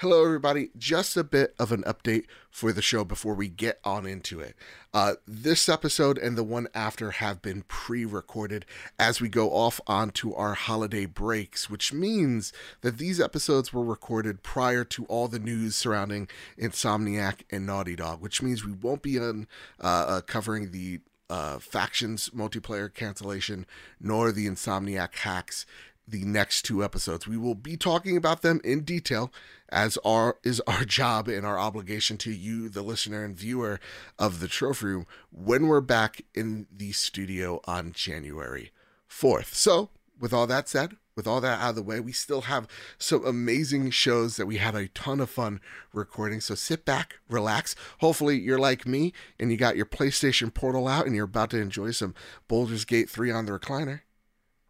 Hello, everybody. Just a bit of an update for the show before we get on into it. Uh, this episode and the one after have been pre recorded as we go off onto our holiday breaks, which means that these episodes were recorded prior to all the news surrounding Insomniac and Naughty Dog, which means we won't be on uh, uh, covering the uh, factions multiplayer cancellation nor the Insomniac hacks the next two episodes. We will be talking about them in detail, as our is our job and our obligation to you, the listener and viewer of the Trophy Room, when we're back in the studio on January 4th. So, with all that said, with all that out of the way, we still have some amazing shows that we had a ton of fun recording. So sit back, relax. Hopefully, you're like me and you got your PlayStation Portal out and you're about to enjoy some Baldur's Gate 3 on the recliner.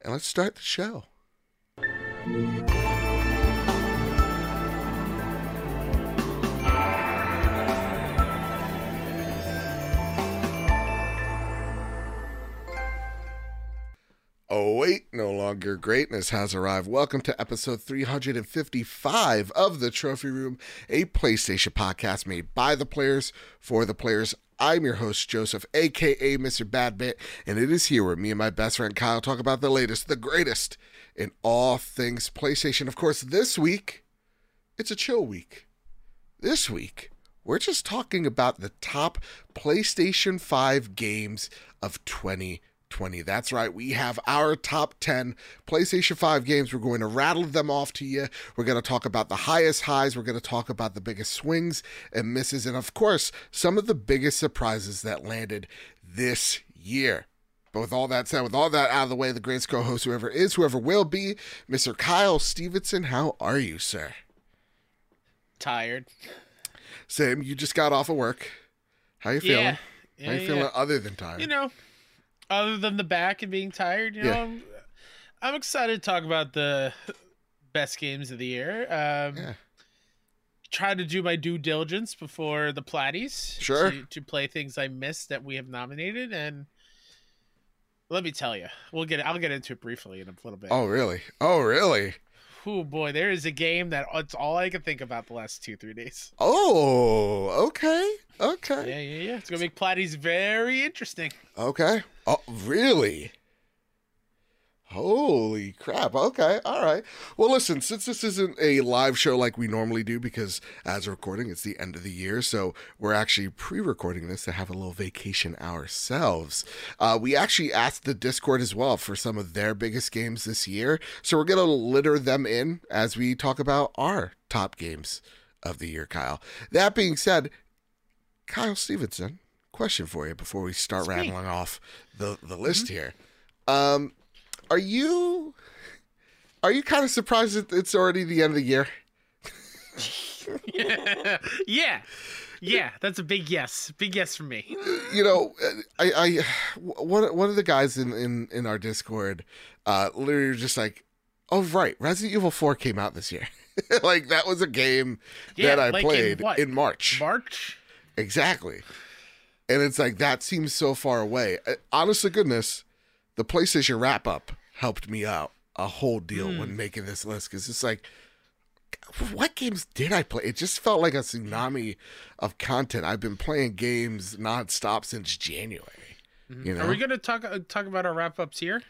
And let's start the show. Oh, wait, no longer greatness has arrived. Welcome to episode 355 of The Trophy Room, a PlayStation podcast made by the players for the players. I'm your host, Joseph, aka Mr. Badbit, and it is here where me and my best friend Kyle talk about the latest, the greatest in all things PlayStation. Of course, this week, it's a chill week. This week, we're just talking about the top PlayStation 5 games of 2020. That's right. We have our top 10 PlayStation 5 games. We're going to rattle them off to you. We're going to talk about the highest highs. We're going to talk about the biggest swings and misses. And of course, some of the biggest surprises that landed this year. But with all that said, with all that out of the way, the greatest co host, whoever is, whoever will be, Mr. Kyle Stevenson, how are you, sir? Tired. Same. You just got off of work. How you feeling? Yeah. yeah how you yeah. feeling other than tired? You know, other than the back and being tired, you know. I'm, I'm excited to talk about the best games of the year. Um, Yeah. Try to do my due diligence before the Platties. Sure. To, to play things I missed that we have nominated, and let me tell you, we'll get. I'll get into it briefly in a little bit. Oh, really? Oh, really? Oh boy, there is a game that it's all I can think about the last two three days. Oh, okay. Okay. Yeah, yeah, yeah. It's gonna make Platties very interesting. Okay. Oh, really? Holy crap. Okay. All right. Well, listen, since this isn't a live show like we normally do, because as we're recording, it's the end of the year. So we're actually pre recording this to have a little vacation ourselves. Uh, we actually asked the Discord as well for some of their biggest games this year. So we're going to litter them in as we talk about our top games of the year, Kyle. That being said, Kyle Stevenson, question for you before we start rattling off the, the list here. Um, are you are you kind of surprised that it's already the end of the year? yeah. Yeah, that's a big yes. Big yes for me. You know, I, I one one of the guys in in in our Discord, uh, literally was just like, oh right, Resident Evil Four came out this year. like that was a game Yeah, that I like played what? in March. March? Exactly. And it's like that seems so far away. Uh, Honest to goodness, the PlayStation wrap up helped me out a whole deal Hmm. when making this list because it's like, what games did I play? It just felt like a tsunami of content. I've been playing games nonstop since January. You know? Are we gonna talk uh, talk about our wrap ups here?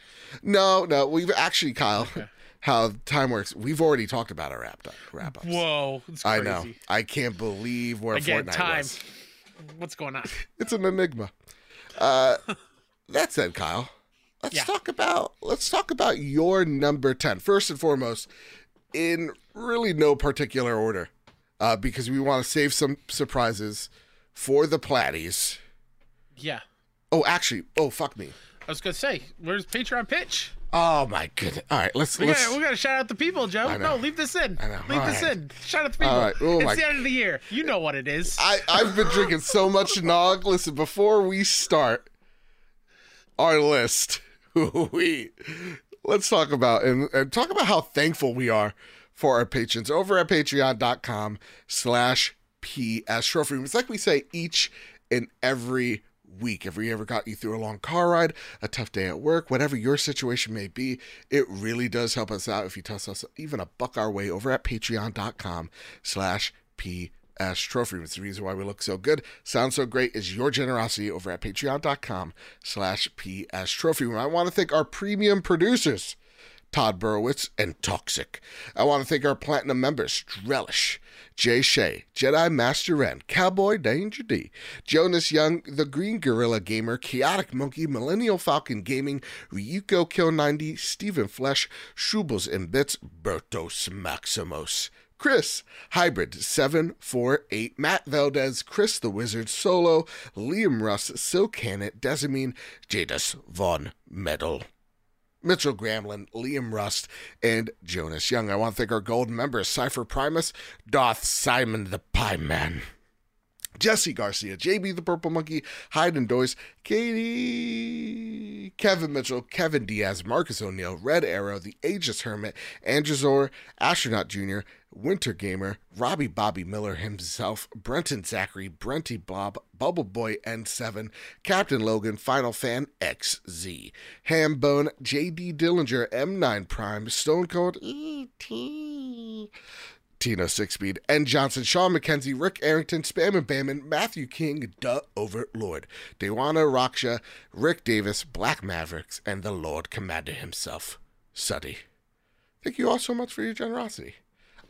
no, no, we've actually, Kyle, Okay. how time works. We've already talked about our wrap up. Wrap ups. Whoa, it's I know. I can't believe where Again, Fortnite time. was. What's going on? it's an enigma. Uh, that said, Kyle, let's Yeah. talk about let's talk about your number ten first and foremost, in really no particular order, uh, because we want to save some surprises for the Platties. Yeah, Oh, actually, oh fuck me. I was gonna say, where's Patreon pitch? Oh my goodness. All right, let's We let's. gotta, we gotta shout out the people, Joe. No, leave this in. I know. Leave All this right. in. Shout out the people. All right. Oh, it's my- the end of the year. You know what it is. I, I've been drinking so much nog. Listen, before we start our list, we let's talk about and, and talk about how thankful we are for our patrons over at patreon.com slash PS Trophy Room. It's like we say each and every week. If we ever got you through a long car ride, a tough day at work, whatever your situation may be, it really does help us out if you toss us even a buck our way over at patreon.com slash PS Trophy. It's the reason why we look so good, sound so great is your generosity over at patreon.com slash PS Trophy. I want to thank our premium producers. Todd Burowitz, and Toxic. I want to thank our platinum members, Drellish, Jay Shea, Jedi Master Ren, Cowboy Danger D, Jonas Young, The Green Gorilla Gamer, Chaotic Monkey, Millennial Falcon Gaming, Ryuko Kill 90, Stephen Flesh, Shubles and Bits, Bertos Maximos. Chris, Hybrid 748, Matt Valdez, Chris the Wizard, Solo, Liam Russ, Silk Hannet, Desamine, Jadis Von Metal. Mitchell Gramlin, Liam Rust, and Jonas Young. I want to thank our gold members Cypher Primus, Doth Simon the Pie Man. Jesse Garcia, JB the Purple Monkey, Hayden Doyce, Katie, Kevin Mitchell, Kevin Diaz, Marcus O'Neill, Red Arrow, The Aegis Hermit, Andrezor, Astronaut Jr., Winter Gamer, Robbie Bobby Miller himself, Brenton Zachary, Brenty Bob, Bubble Boy N7, Captain Logan, Final Fan XZ, Hambone, JD Dillinger, M9 Prime, Stone Cold ET. Tino Six Speed, N. Johnson, Sean McKenzie, Rick Arrington, Spam and Bamman, Matthew King, Duh Overlord, Dewana Raksha, Rick Davis, Black Mavericks, and the Lord Commander himself, Suddy. Thank you all so much for your generosity.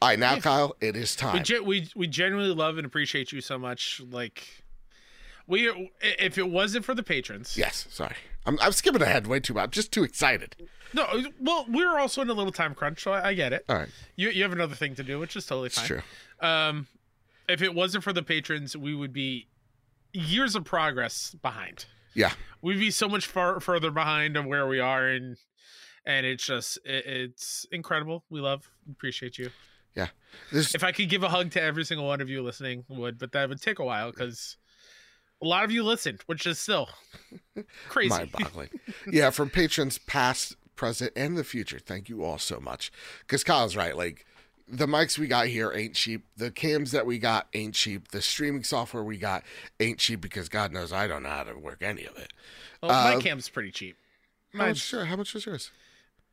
All right, now, yeah. Kyle, it is time. We, ge- we we genuinely love and appreciate you so much. Like, we if it wasn't for the patrons, yes, sorry, I'm I'm skipping ahead way too much. I'm just too excited. No, well, we're also in a little time crunch, so I, I, get it. All right. You you have another thing to do, which is totally fine. It's true. Um, if it wasn't for the patrons, we would be years of progress behind. Yeah. We'd be so much far further behind of where we are, and and it's just it, it's incredible. We love, appreciate you. Yeah. This... If I could give a hug to every single one of you listening, would, but that would take a while because a lot of you listened, which is still crazy. Mind-boggling. yeah, from patrons past, present, and the future. Thank you all so much. Because Kyle's right. Like the mics we got here ain't cheap. The cams that we got ain't cheap. The streaming software we got ain't cheap because God knows I don't know how to work any of it. Well, uh, my cam's pretty cheap. How much, sure, how much was yours?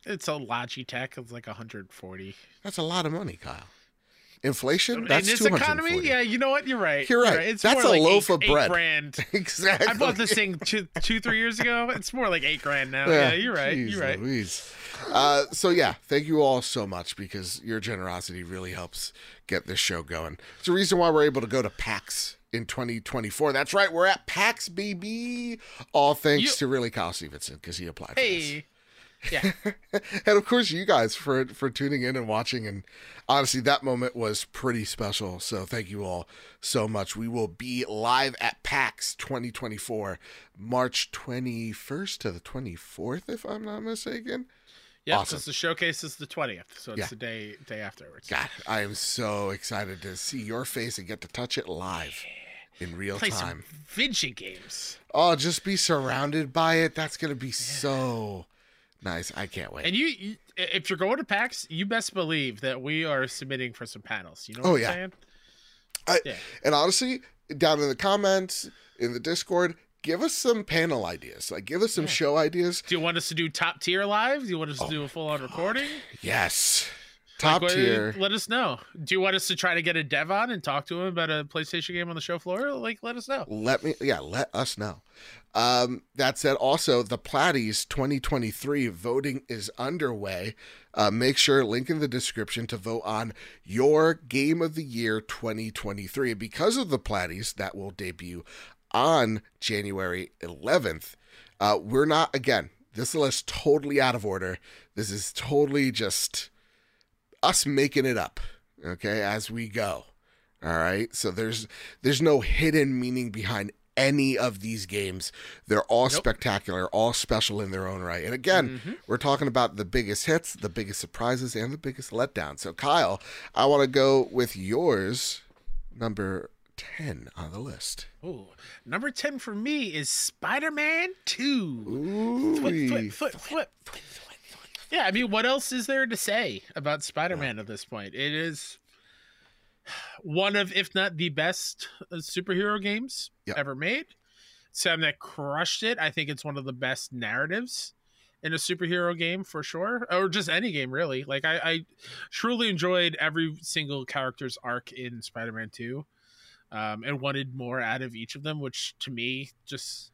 It's a Logitech. It's like 140. That's a lot of money, Kyle. Inflation? That's in this economy? Yeah, you know what? You're right. You're right. You're right. It's That's a like loaf eight, of bread. grand. exactly. I bought this thing two, two, three years ago. It's more like eight grand now. Yeah, yeah you're right. Jeez you're right. Louise. Uh, so yeah, thank you all so much because your generosity really helps get this show going. It's the reason why we're able to go to PAX in 2024. That's right, we're at PAX, baby. All thanks you, to really Kyle Stevenson because he applied. Hey, yeah. and of course, you guys for for tuning in and watching. And honestly, that moment was pretty special. So thank you all so much. We will be live at PAX 2024, March 21st to the 24th, if I'm not mistaken. Yeah, awesome. the showcase is the 20th, so it's yeah. the day day afterwards. God, I am so excited to see your face and get to touch it live. In real Play time, video games. Oh, just be surrounded by it. That's gonna be yeah. so Nice. I can't wait. And you, you, if you're going to PAX, you best believe that we are submitting for some panels. You know what oh, I'm yeah. saying? I, yeah. And honestly, down in the comments, in the Discord, give us some panel ideas. Like, give us some yeah. show ideas. Do you want us to do top tier live? Do you want us to oh do a full on recording? Yes. Top like, tier. Let us know. Do you want us to try to get a dev on and talk to him about a PlayStation game on the show floor? Like, let us know. Let me, yeah, let us know. Um, that said, also the Platties 2023 voting is underway. Uh, make sure link in the description to vote on your game of the year 2023. Because of the Platties that will debut on January 11th, uh, we're not again. This list totally out of order. This is totally just us making it up. Okay, as we go. All right. So there's there's no hidden meaning behind any of these games. They're all nope. spectacular, all special in their own right. And again, mm-hmm. we're talking about the biggest hits, the biggest surprises, and the biggest letdowns. So, Kyle, I want to go with yours, number 10 on the list. Oh, number 10 for me is Spider Man 2. Ooh. Flip, flip, flip, flip. Yeah, I mean, what else is there to say about Spider Man yeah. at this point? It is one of, if not the best uh, superhero games yep. ever made. Sam that crushed it. I think it's one of the best narratives in a superhero game for sure, or just any game really. Like I, I truly enjoyed every single character's arc in Spider-Man Two, um, and wanted more out of each of them. Which to me, just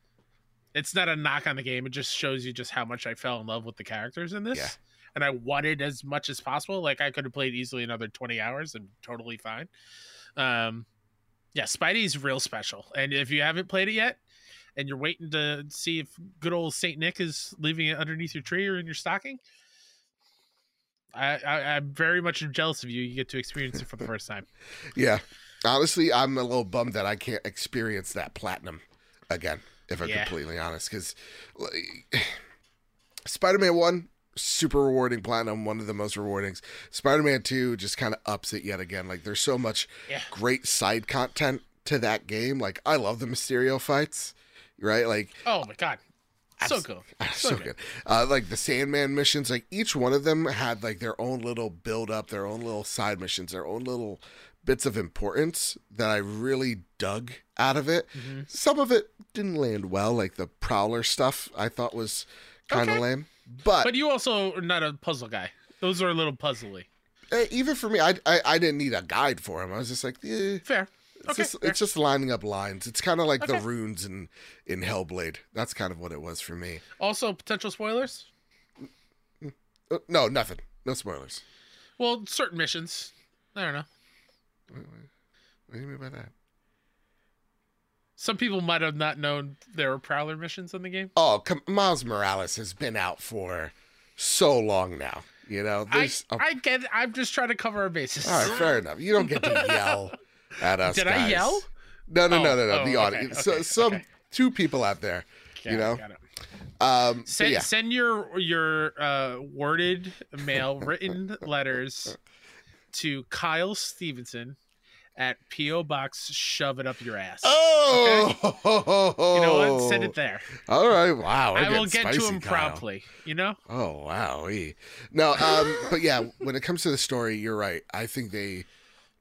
it's not a knock on the game. It just shows you just how much I fell in love with the characters in this. Yeah. And I wanted as much as possible. Like I could have played easily another twenty hours and totally fine. Um, yeah, Spidey's real special. And if you haven't played it yet, and you're waiting to see if good old Saint Nick is leaving it underneath your tree or in your stocking, I, I I'm very much jealous of you. You get to experience it for the first time. Yeah. Honestly, I'm a little bummed that I can't experience that platinum again, if I'm Yeah. completely honest. Because Spider Man 1, super rewarding platinum, one of the most rewarding. Spider Man 2 just kind of ups it yet again. Like, there's so much Yeah. great side content to that game. Like, I love the Mysterio fights, right? Like, Oh my god, so cool, so, good. Uh, like the Sandman missions, like each one of them had like their own little build up, their own little side missions, their own little bits of importance that I really dug out of it. Mhm. Some of it didn't land well, like the Prowler stuff. I thought was kind of Okay. lame, but, But you also are not a puzzle guy. Those are a little puzzly. uh, even for me, I, I I didn't need a guide for him. I was just like, eh, Fair. It's, Okay. just, fair. it's just lining up lines. It's kind of like the runes in in Hellblade. That's kind of what it was for me. Also, potential spoilers. Uh, no, nothing. No spoilers. Well, certain missions. I don't know. What, do you mean by that? Some people might have not known there were Prowler missions in the game. Oh, come, Miles Morales has been out for so long now. You know, I, there's. a- I get. I'm just trying to cover our bases. all right, fair enough. You don't get to yell at us. Did I yell? No, no, no, Oh, no, no. oh, the okay, audience. so, okay, some okay. two people out there. Got you know? it. Um, Send, yeah, send your your uh, worded mail written letters to Kyle Stevenson at PO Box. Shove it up your ass. Oh, You know what? Send it there. All right. Wow. I will get to him Kyle. promptly. You know. Oh wow. No, um, but yeah, when it comes to the story, you're right. I think they,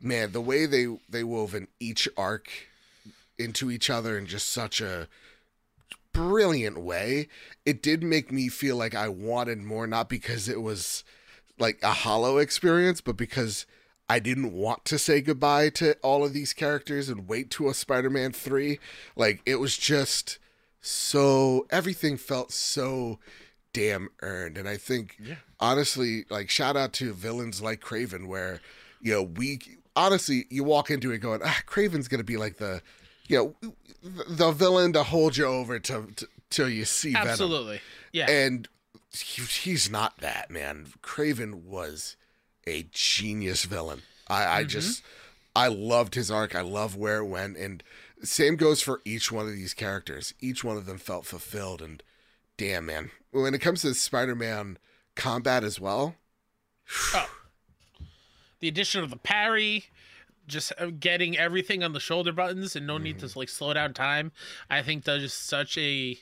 man, the way they they wove woven each arc into each other in just such a brilliant way, it did make me feel like I wanted more, not because it was like a hollow experience, but because I didn't want to say goodbye to all of these characters and wait to a Spider-Man 3. Like it was just so everything felt so damn earned. And I think Yeah. honestly, like shout out to villains like Kraven where, you know, we honestly you walk into it going, ah, Kraven's gonna be like the you know the villain to hold you over to, to till you see Venom. Absolutely. Yeah. And he, he's not that, man. Kraven was a genius villain. I, I Mhm. just, I loved his arc. I love where it went. And same goes for each one of these characters. Each one of them felt fulfilled. And damn, man. When it comes to Spider Man combat as well, Oh. the addition of the parry, just uh, getting everything on the shoulder buttons and no need Mm-hmm. to like slow down time, I think does just such a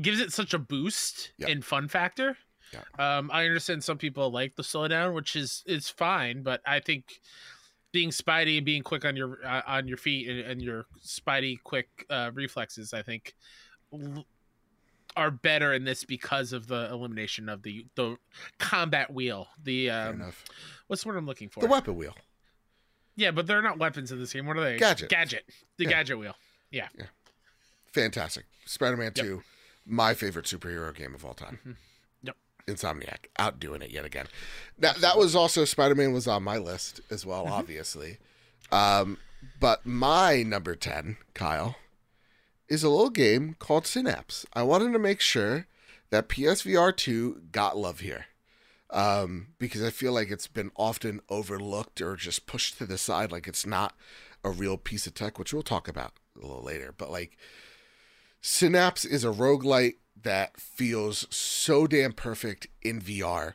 gives it such a boost Yeah. in fun factor. Um, I understand some people like the slowdown, which is is fine, but I think being Spidey and being quick on your uh, on your feet and, and your Spidey quick uh, reflexes, I think, l- are better in this because of the elimination of the the combat wheel. The um, what's the word I'm looking for? The weapon wheel. Yeah, but they're not weapons in this game. What are they? Gadget. Gadget. The Yeah. gadget wheel. Yeah. Fantastic. Spider Man Yep. 2, my favorite superhero game of all time. Mhm. Yep. Insomniac, outdoing it yet again. That, that was also, Spider Man was on my list as well, Mm-hmm. obviously. Um, but my number 10, Kyle, is a little game called Synapse. I wanted to make sure that PSVR 2 got love here. Um, because I feel like it's been often overlooked or just pushed to the side, like it's not a real piece of tech, which we'll talk about a little later. But like, Synapse is a roguelite that feels so damn perfect in VR.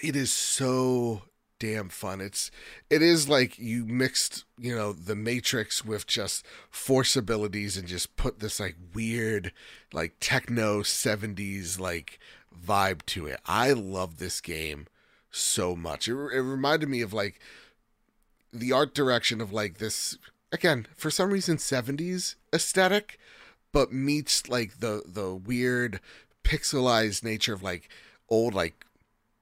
It is so damn fun. It's it is like you mixed, you know, the Matrix with just force abilities and just put this like weird like techno 70s like vibe to it. I love this game so much. It, it reminded me of like the art direction of like this again, for some reason 70s aesthetic, but meets like the the weird pixelized nature of like old like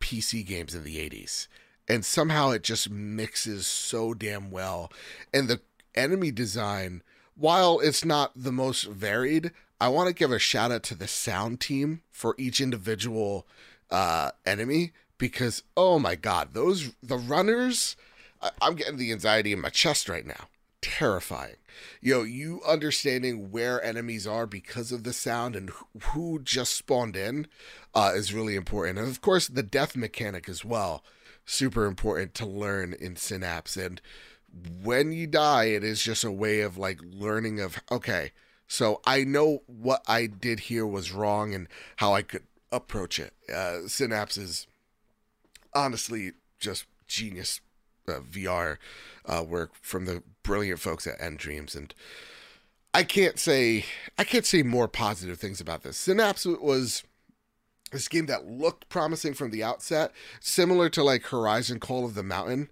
PC games in the 80s. And somehow it just mixes so damn well. And the enemy design, while it's not the most varied, I want to give a shout out to the sound team for each individual uh, enemy because oh my god, those the runners, I, I'm getting the anxiety in my chest right now. Terrifying. You know, you understanding where enemies are because of the sound and who just spawned in uh, is really important. And of course, the death mechanic as well, super important to learn in Synapse. And when you die, it is just a way of like learning of okay, so I know what I did here was wrong and how I could approach it. Uh, Synapse is honestly just genius uh, VR uh, work from the brilliant folks at nDreams, and I can't say I can't say more positive things about this. Synapse was this game that looked promising from the outset, similar to like Horizon Call of the Mountain,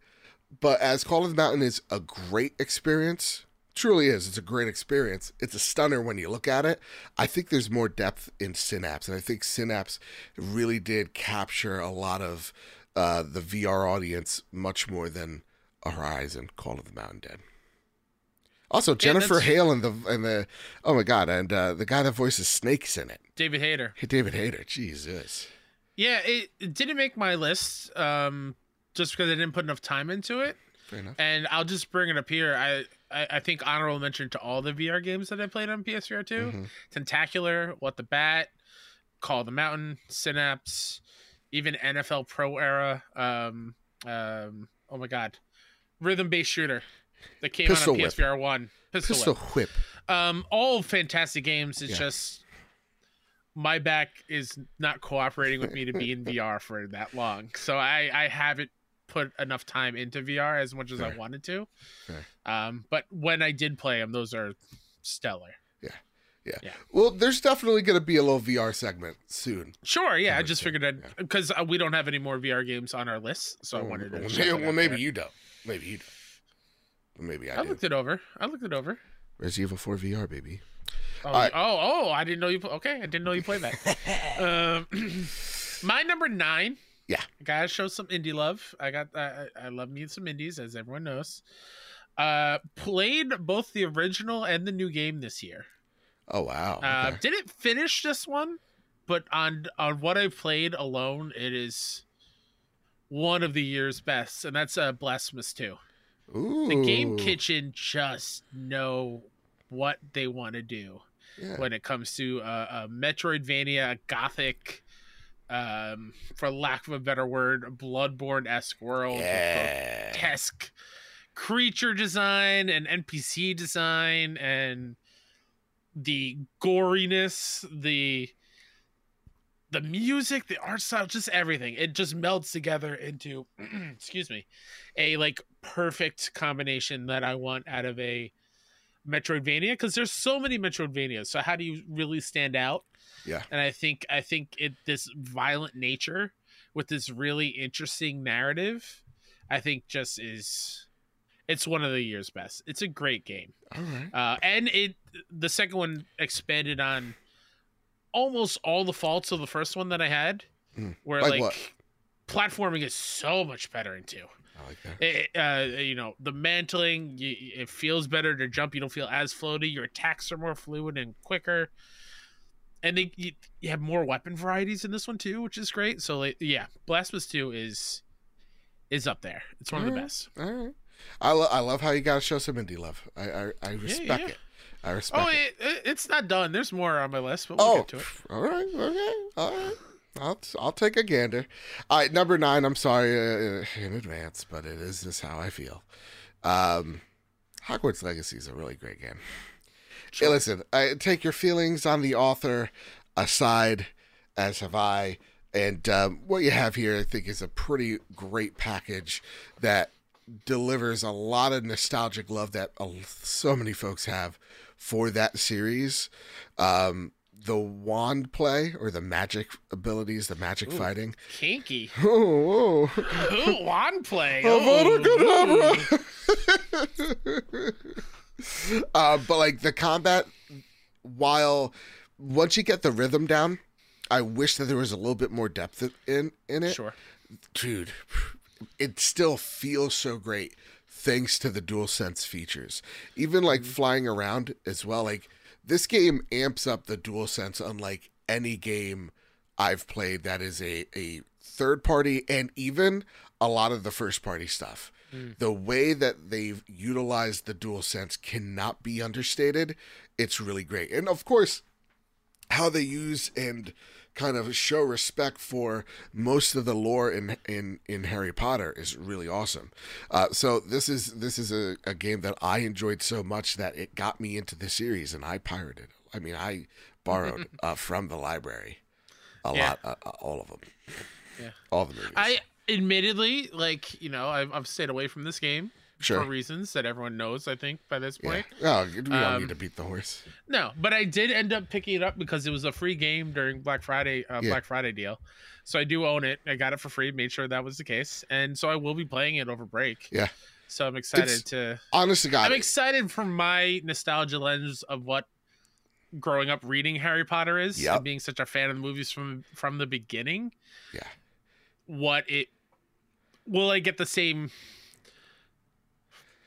but as Call of the Mountain is a great experience truly is. It's a great experience. It's a stunner when you look at it. I think there's more depth in Synapse, and I think Synapse really did capture a lot of uh, the VR audience much more than Horizon Call of the Mountain did. Also, Jennifer Hale and the and the oh my god, and uh, the guy that voices Snakes in it, David Hayter. Hey, David Hayter, Jesus. Yeah, it, it didn't make my list um, just because I didn't put enough time into it. Fair enough. And I'll just bring it up here. I I, I think honorable mention to all the VR games that I played on PSVR 2 Mhm. Tentacular, What the Bat, Call of the Mountain, Synapse, even NFL Pro Era. Um, um, oh my God, Rhythm Based Shooter that came Pistol out on. PSVR One. Pistol, Pistol Whip. Whip. Um, all fantastic games. It's Yeah. just my back is not cooperating with me to be in VR for that long, so I I haven't put enough time into VR as much as I wanted to. Fair. Um, but when I did play them, those are stellar. Yeah. Yeah. yeah. Well, there's definitely going to be a little VR segment soon. Sure, yeah. I just figured I'd because uh, we don't have any more VR games on our list, so I wanted to. Well, maybe, well, maybe there. you don't. Maybe you don't. Maybe I, I looked it over. I looked it over. Resident Evil 4 VR, baby. Oh, right. oh, oh! I didn't know you. Okay, I didn't know you played that. um, my number nine. Yeah. I gotta show some indie love. I got. I I love me some indies, as everyone knows. Uh, played both the original and the new game this year. Oh wow. Uh, okay. didn't finish this one, but on on what I've played alone, it is one of the year's best, and that's uh, Blasphemous Two. Ooh. The Game Kitchen just know what they want to do Yeah. when it comes to uh, a Metroidvania, Gothic, um, for lack of a better word, Bloodborne esque world. Yeah. grotesque creature design and NPC design and the goriness, the the music, the art style, just everything. It just melds together into excuse me, a like perfect combination that I want out of a Metroidvania because there's so many Metroidvanias. So how do you really stand out? Yeah. And I think I think it this violent nature with this really interesting narrative, I think just is it's one of the year's best. It's a great game. All right. Uh, and it the second one expanded on almost all the faults of the first one that I had, Mm. where Like like, platforming is so much better in two. I like that. It, uh, you know, the mantling, you, it feels better to jump. You don't feel as floaty. Your attacks are more fluid and quicker. And they, you, you have more weapon varieties in this one too, which is great. So, like, yeah, Blasphemous Two is is up there. It's one of the Alright. best. All right. I, lo- I love how you got to show some indie love. I I, I respect yeah. it. I respect Oh, it. it, it, it's not done. There's more on my list, but we'll Oh, get to it. all right, okay, all right. I'll I'll take a gander. All right, number nine. I'm sorry uh, in advance, but it is just how I feel. Um, Hogwarts Legacy is a really great game. Hey, listen, I take your feelings on the author aside, as have I. And um, what you have here, I think, is a pretty great package that delivers a lot of nostalgic love that uh, so many folks have for that series. Um, the wand play or the magic abilities, the magic Ooh. fighting. Kinky. Oh, oh. Ooh, wand play. Avada uh, but like the combat while once you get the rhythm down, I wish that there was a little bit more depth in in it. Sure. Dude, it still feels so great thanks to the dual sense features. Even like Mm-hmm. flying around as well. Like this game amps up the dual sense unlike any game I've played that is a, a third party and even a lot of the first party stuff. Mm. The way that they've utilized the dual sense cannot be understated. It's really great. And of course, how they use and kind of show respect for most of the lore in in in Harry Potter is really awesome. Uh, so this is this is a, a game that I enjoyed so much that it got me into the series, and I pirated. I mean, I borrowed uh, from the library a Yeah. lot, uh, uh, all of them. Yeah. all the movies. I admittedly like you know I've, I've stayed away from this game sure. for reasons that everyone knows. I think by this Yeah. point. Oh, we don't Um, need to beat the horse. No, but I did end up picking it up because it was a free game during Black Friday uh, Yeah. Black Friday deal. So I do own it. I got it for free. Made sure that was the case, and so I will be playing it over break. Yeah. So I'm excited It's- to. Honestly, to God, I'm excited from my nostalgia lens of what growing up reading Harry Potter is Yep. and being such a fan of the movies from from the beginning. Yeah. What it will I get the same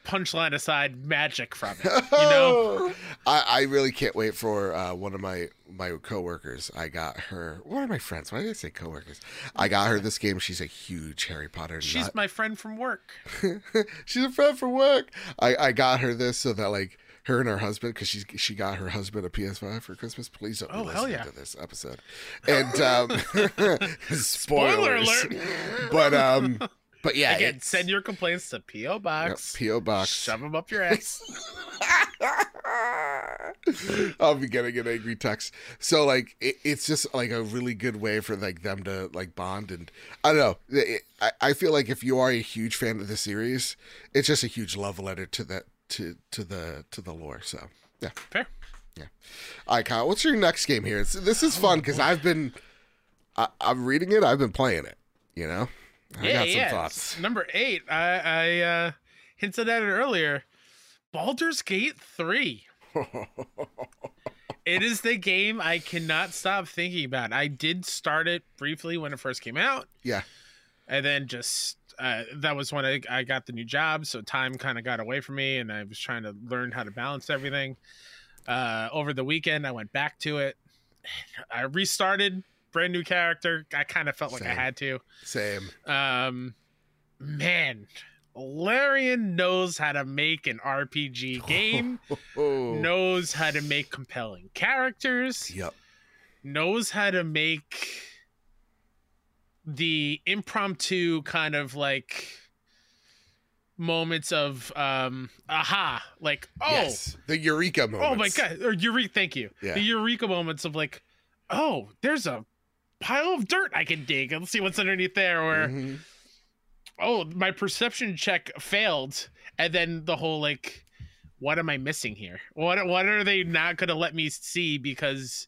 punchline aside magic from it? You know? I, I really can't wait for uh, one of my my coworkers. I got her. One of my friends. Why did I say coworkers? I got her this game. She's a huge Harry Potter She's nut. my friend from work. She's a friend from work. I, I got her this so that like her and her husband because she she got her husband a PS5 for Christmas. Please don't Oh, hell yeah. to this episode. And um, Spoiler spoilers. alert. but um, but yeah, Again, it's- send your complaints to PO yep, Box. PO box. Shove them up your ass. I'll be getting an angry text. So like it, it's just like a really good way for like them to like bond and I don't know. It, I, I feel like if you are a huge fan of the series, it's just a huge love letter to that to to the to the lore. So yeah. Fair. Yeah. All right, Kyle. What's your next game here? It's, this is fun because I've been I, I'm reading it. I've been playing it. You know. I yeah, got some yeah. thoughts. Number eight. I, I uh, hinted at it earlier. Baldur's Gate 3. It is the game I cannot stop thinking about. I did start it briefly when it first came out. Yeah. And then just uh, that was when I, I got the new job, so time kind of got away from me, and I was trying to learn how to balance everything. Uh, over the weekend, I went back to it. I restarted, brand new character. I kind of felt like I had to. Same. Um, man, Larian knows how to make an RPG game. Knows how to make compelling characters. Yep. Knows how to make the impromptu kind of like moments of um aha like oh Yes. The eureka moment. oh my god or eureka thank you Yeah. the eureka moments of like oh there's a pile of dirt i can dig let's see what's underneath there or Mhm. oh my perception check failed and then the whole like what am i missing here what what are they not going to let me see because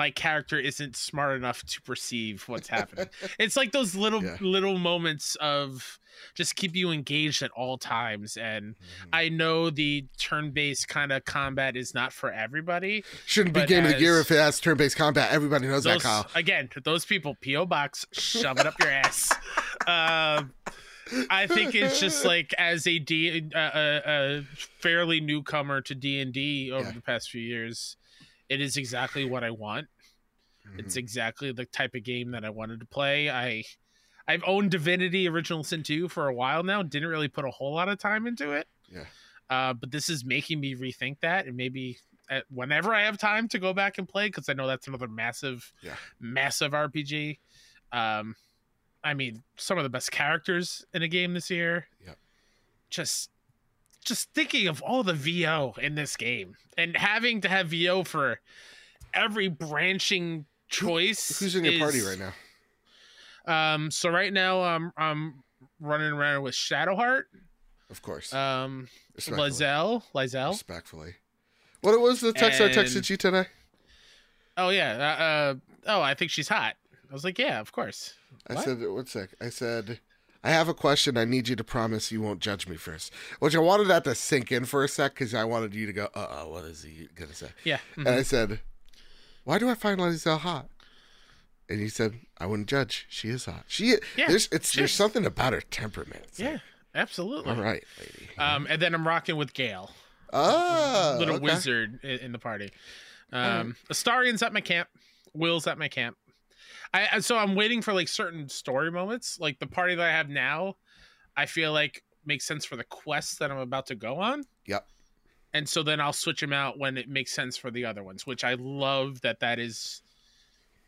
my character isn't smart enough to perceive what's happening it's like those little Yeah. little moments of just keep you engaged at all times and Mhm. i know the turn-based kind of combat is not for everybody Shouldn't be game of the year if it has turn-based combat. Everybody knows those, that, Kyle. again those people po box shove it up your ass um I think it's just like as a D, uh, a, a fairly newcomer to D and D over Yeah. the past few years, it is exactly what I want. It's Mhm. exactly the type of game that I wanted to play. I I've owned Divinity Original Sin 2 for a while now. Didn't really put a whole lot of time into it. Yeah. Uh, but this is making me rethink that, and maybe at, whenever I have time to go back and play, because I know that's another massive, Yeah. massive RPG. Um, I mean, some of the best characters in a game this year. Yep. Just, just thinking of all the VO in this game, and having to have VO for every branching choice. Who's in your party right now? Um, so right now I'm I'm running around with Shadowheart, Of course. um. Lae'zel, Lae'zel. Respectfully. What was the text I And- texted you today? Oh yeah. Uh, uh, oh, I think she's hot. I was like, yeah, of course. I What? said, one sec. I said, I have a question. I need you to promise you won't judge me first. Which I wanted that to sink in for a sec because I wanted you to go, uh oh, what is he going to say? Yeah. And I said, Why do I find Lae'zel hot? And you said, I wouldn't judge. She is hot. She Yeah, there's it's she there's is. something about her temperament. It's Yeah. like, Absolutely. all right, lady. Um, and then I'm rocking with Gale, Oh, little okay. wizard in, the party. right. Um, Astarion's at my camp. Wyll's at my camp. I so I'm waiting for like certain story moments. Like the party that I have now, I feel like makes sense for the quest that I'm about to go on. Yep. And so then I'll switch them out when it makes sense for the other ones, which I love that that is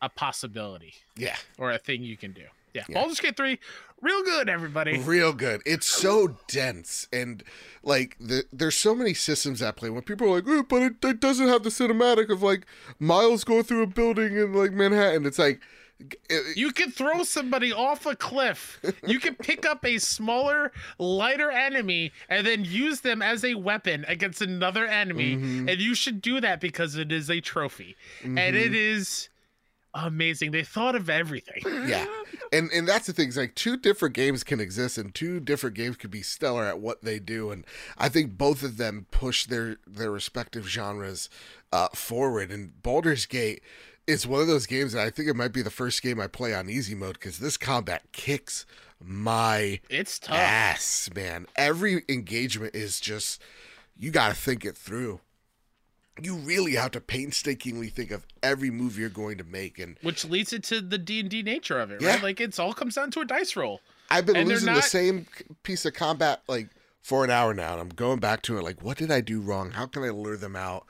a possibility Yeah, or a thing you can do. Yeah. Yeah. Baldur's Gate 3, real good, everybody. real good. It's so dense and like the, there's so many systems at play. When people are like, oh, but it, it doesn't have the cinematic of like Miles going through a building in like Manhattan. It's like, You can throw somebody off a cliff. You can pick up a smaller, lighter enemy and then use them as a weapon against another enemy. Mhm. And you should do that because it is a trophy. And Mhm. it is amazing. They thought of everything. Yeah. and and that's the thing. It's like two different games can exist, and two different games could be stellar at what they do. And I think both of them push their their respective genres uh, forward. And Baldur's Gate is one of those games that I think it might be the first game I play on easy mode because this combat kicks my It's tough. ass, man. Every engagement is just you got to think it through. You really have to painstakingly think of every move you're going to make, and Which leads it to the D and D nature of it, Yeah. right? Like it's all comes down to a dice roll. I've been And losing the same piece of combat like for an hour now, and I'm going back to it. Like, what did I do wrong? How can I lure them out?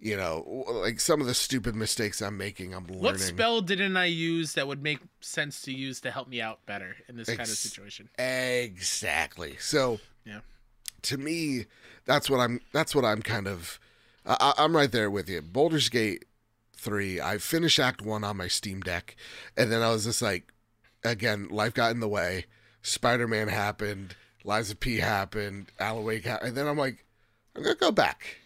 You know, like some of the stupid mistakes I'm making. I'm learning. What spell didn't I use that would make sense to use to help me out better in this kind of situation? Exactly. So, Yeah. to me, that's what I'm. That's what I'm kind of. I, I'm right there with you. Baldur's Gate three. I finished Act one on my Steam Deck, and then I was just like, again, life got in the way. Spider Man happened. Lies of P happened. Alan Wake happened, and then I'm like, I'm gonna go back.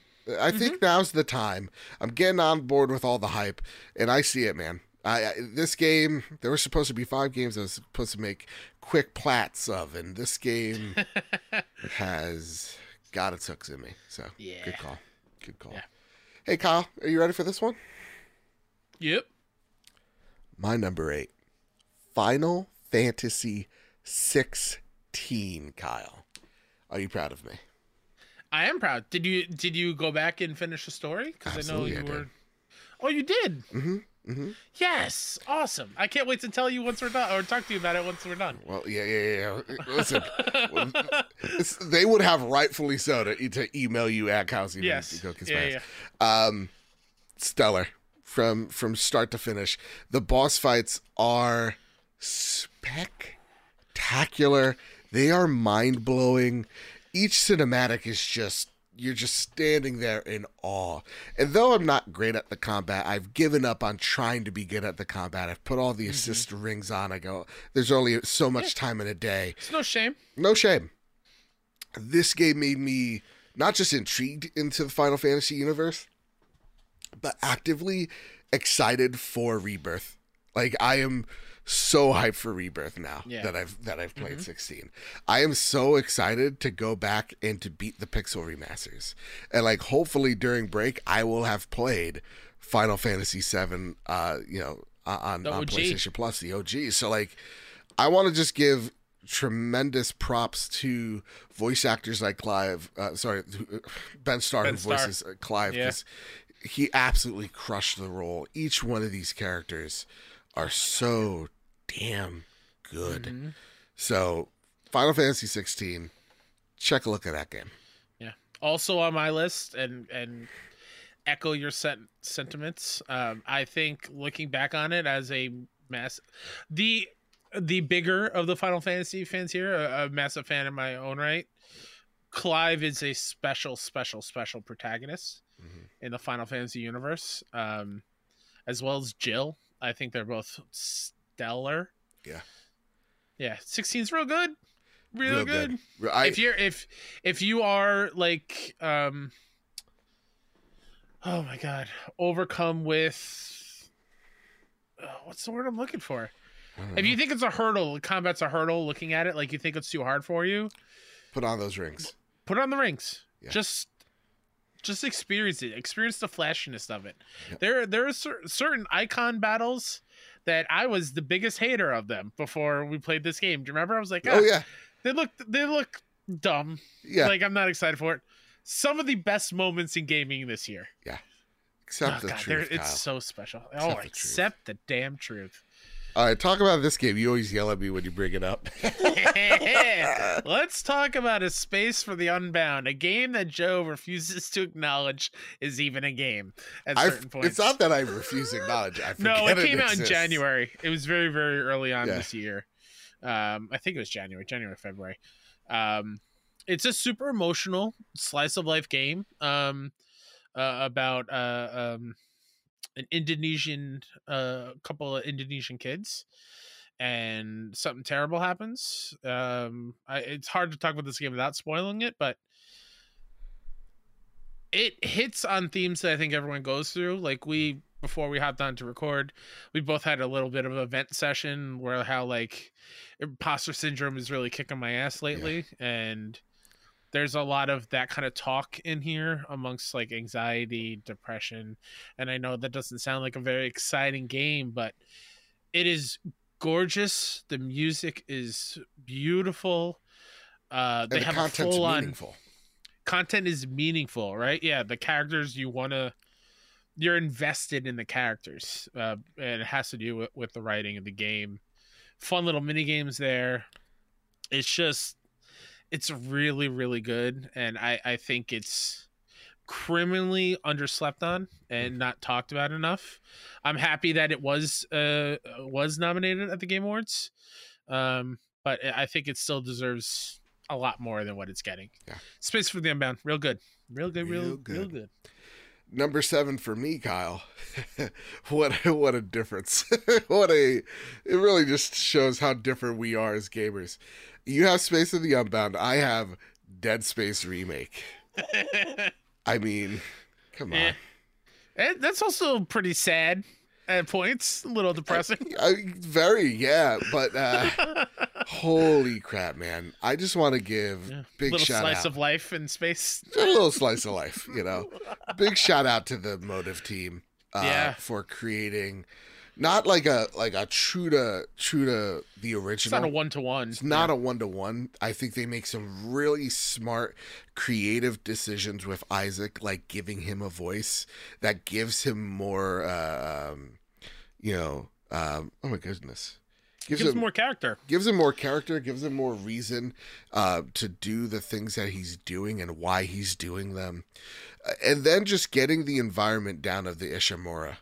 I think mm-hmm. now's the time. I'm getting on board with all the hype, and I see it, man. I, I this game there were supposed to be five games I was supposed to make quick plats of, and this game has got its hooks in me. So Yeah. good call, good call. Yeah. Hey Kyle, are you ready for this one? Yep. My number eight, Final Fantasy sixteen. Kyle, are you proud of me? I am proud. Did you did you go back and finish the story? Because I know you I were. Oh, you did. Mm-hmm. Mm-hmm. Yes, awesome. I can't wait to tell you once we're done, or talk to you about it once we're done. Well, yeah, yeah, yeah. Listen, they would have rightfully so to, to email you at Kyle yes. go kiss Yeah, yeah. Um, stellar from from start to finish. The boss fights are spectacular. They are mind blowing. Each cinematic is just you're just standing there in awe. And though I'm not great at the combat, I've given up on trying to be good at the combat. I've put all the mm-hmm. assist rings on. I go, there's only so much time in a day. It's no shame. No shame. This game made me not just intrigued into the Final Fantasy universe, but actively excited for Rebirth. Like I am so hyped for Rebirth now Yeah. that I've that I've played 16. I am so excited to go back and to beat the Pixel remasters. And like hopefully during break I will have played Final Fantasy 7 uh you know on, on PlayStation Plus the OG. So like I want to just give tremendous props to voice actors like Clive, uh, sorry, Ben Starr, Ben who Starr. voices uh, Clive, Yeah. he absolutely crushed the role. Each one of these characters are so damn good. Mhm. So, Final Fantasy 16, check a look at that game. Yeah. Also on my list, and and echo your sen- sentiments. Um, I think looking back on it as a mass, the the bigger of the Final Fantasy fans here, a, a massive fan in my own right. Clive is a special, special, special protagonist Mhm. in the Final Fantasy universe, um, as well as Jill. I think they're both stellar. Yeah. Yeah, 16's real good. Real, Real good good. I, if you're if if you are like um oh my god overcome with uh, what's the word i'm looking for If you think it's a hurdle, combat's a hurdle. Looking at it, like you think it's too hard for you, Put on those rings. put on the rings. Yeah. Just, just experience it. Experience the flashiness of it. Yep. There, there are cer- certain icon battles that I was the biggest hater of them before we played this game. Do you remember? I was like, Oh "Ah, yeah, they look, they look dumb. yeah. Like I'm not excited for it. Some of the best moments in gaming this year. Accept Oh, the God, truth, it's so special. Accept oh, the truth. the damn truth. All right, talk about this game. You always yell at me when you bring it up. Let's talk about a space for the unbound, a game that Joe refuses to acknowledge is even a game at I, certain points. it's not that I refuse to acknowledge. I no, forget it came out in. January. It was very, very early on Yeah. this year. Um, I think it was January, January, February. Um, it's a super emotional slice of life game um, uh, about uh, um, an Indonesian uh, couple of Indonesian kids, and something terrible happens. Um, I, it's hard to talk about this game without spoiling it, but it hits on themes that I think everyone goes through. Like we before we hopped on to record, we both had a little bit of a vent session where how like imposter syndrome is really kicking my ass lately, and there's a lot of that kind of talk in here amongst like anxiety, depression, and I know that doesn't sound like a very exciting game, but it is gorgeous. The music is beautiful. Uh, they the have a full on content is meaningful, right? Yeah, the characters you want to, you're invested in the characters, uh, and it has to do with, with the writing of the game. Fun little mini games there. It's just, it's really really good, and I I think it's criminally underslept on and not talked about enough. I'm happy that it was uh was nominated at the Game Awards, um, but I think it still deserves a lot more than what it's getting. Yeah. Space for the Unbound, real good, real good, real, Real real good. good. Number seven for me, Kyle. what what a difference! what a it really just shows how different we are as gamers. You have Space of the Unbound. I have Dead Space remake. I mean, come on. Yeah. And that's also pretty sad at points, a little depressing. I, very yeah, but uh, holy crap, man! I just want to give Yeah. big little shout slice out. of life in space. a little slice of life, you know. Big shout out to the Motive team uh, Yeah. for creating not like a like a true to true to the It's original. not a one to one. It's not a one to one. I think they make some really smart, creative decisions with Isaac, like giving him a voice that gives him more, uh, um, you know, um, oh my goodness, gives, gives more character. gives him more character, gives him more reason uh, to do the things that he's doing and why he's doing them. Uh, and then just getting the environment down of the Ishimura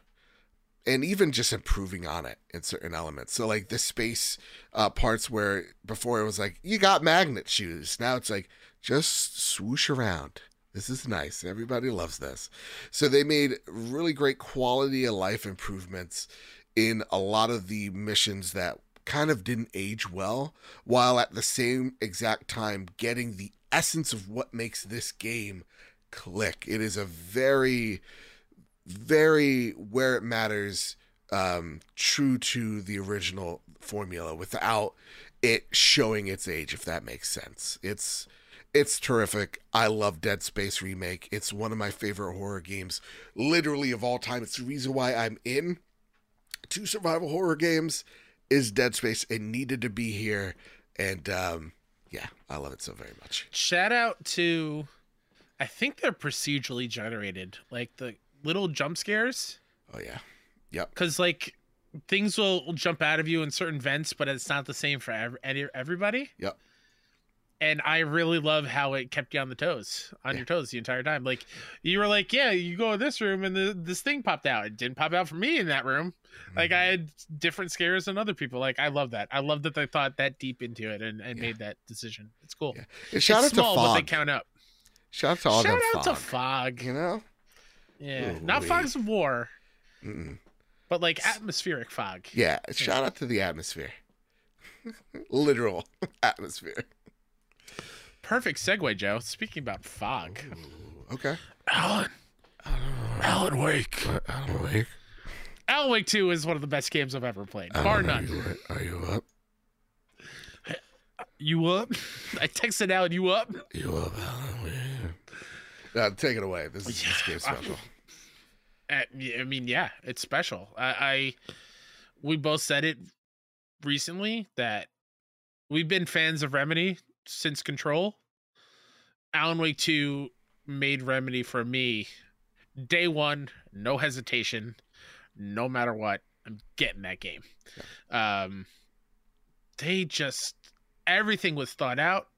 and even just improving on it in certain elements. So, like the space uh, parts where before it was like, you got magnet shoes. Now it's like, just swoosh around. This is nice. Everybody loves this. So they made really great quality of life improvements in a lot of the missions that kind of didn't age well, while at the same exact time getting the essence of what makes this game click. It is a very, very where it matters, um, true to the original formula without it showing its age, if that makes sense. It's it's terrific. I love Dead Space remake. It's one of my favorite horror games, literally of all time. It's the reason why I'm in two survival horror games. Is Dead Space? It needed to be here, and um, yeah, I love it so very much. Shout out to, I think they're procedurally generated, like the little jump scares, Oh yeah, yep. because like things will jump out of you in certain vents, but it's not the same for ev- any- everybody. Yep. And I really love how it kept you on the toes, on Yeah. your toes the entire time. Like you were like, yeah, you go in this room and the, this thing popped out. It didn't pop out for me in that room. Like I mm-hmm. had different scares than other people. Like I love that. I love that they thought that deep into it and, and Yeah. made that decision. It's cool. Yeah. Shout it's out small, to but they Fog. count up. Shout out to all Shout out Fog. to Fog. You know, Yeah, Ooh, not. Fogs of War, Mm-mm. but like atmospheric fog. yeah. Shout out to the atmosphere, literal atmosphere. Perfect segue, Joe. Speaking about fog, Ooh, okay. Alan, Alan Wake, Alan Wake. Alan Wake 2 is one of the best games I've ever played, bar none. Are you, are you up? You up? I texted Alan, you up? You up, Alan? Uh, take it away. This is this game's special. Uh, I mean, yeah, it's special. I, I we both said it recently that we've been fans of Remedy since Control. Alan Wake 2 made Remedy for me day one, no hesitation, no matter what. I'm getting that game. Um, they just everything was thought out,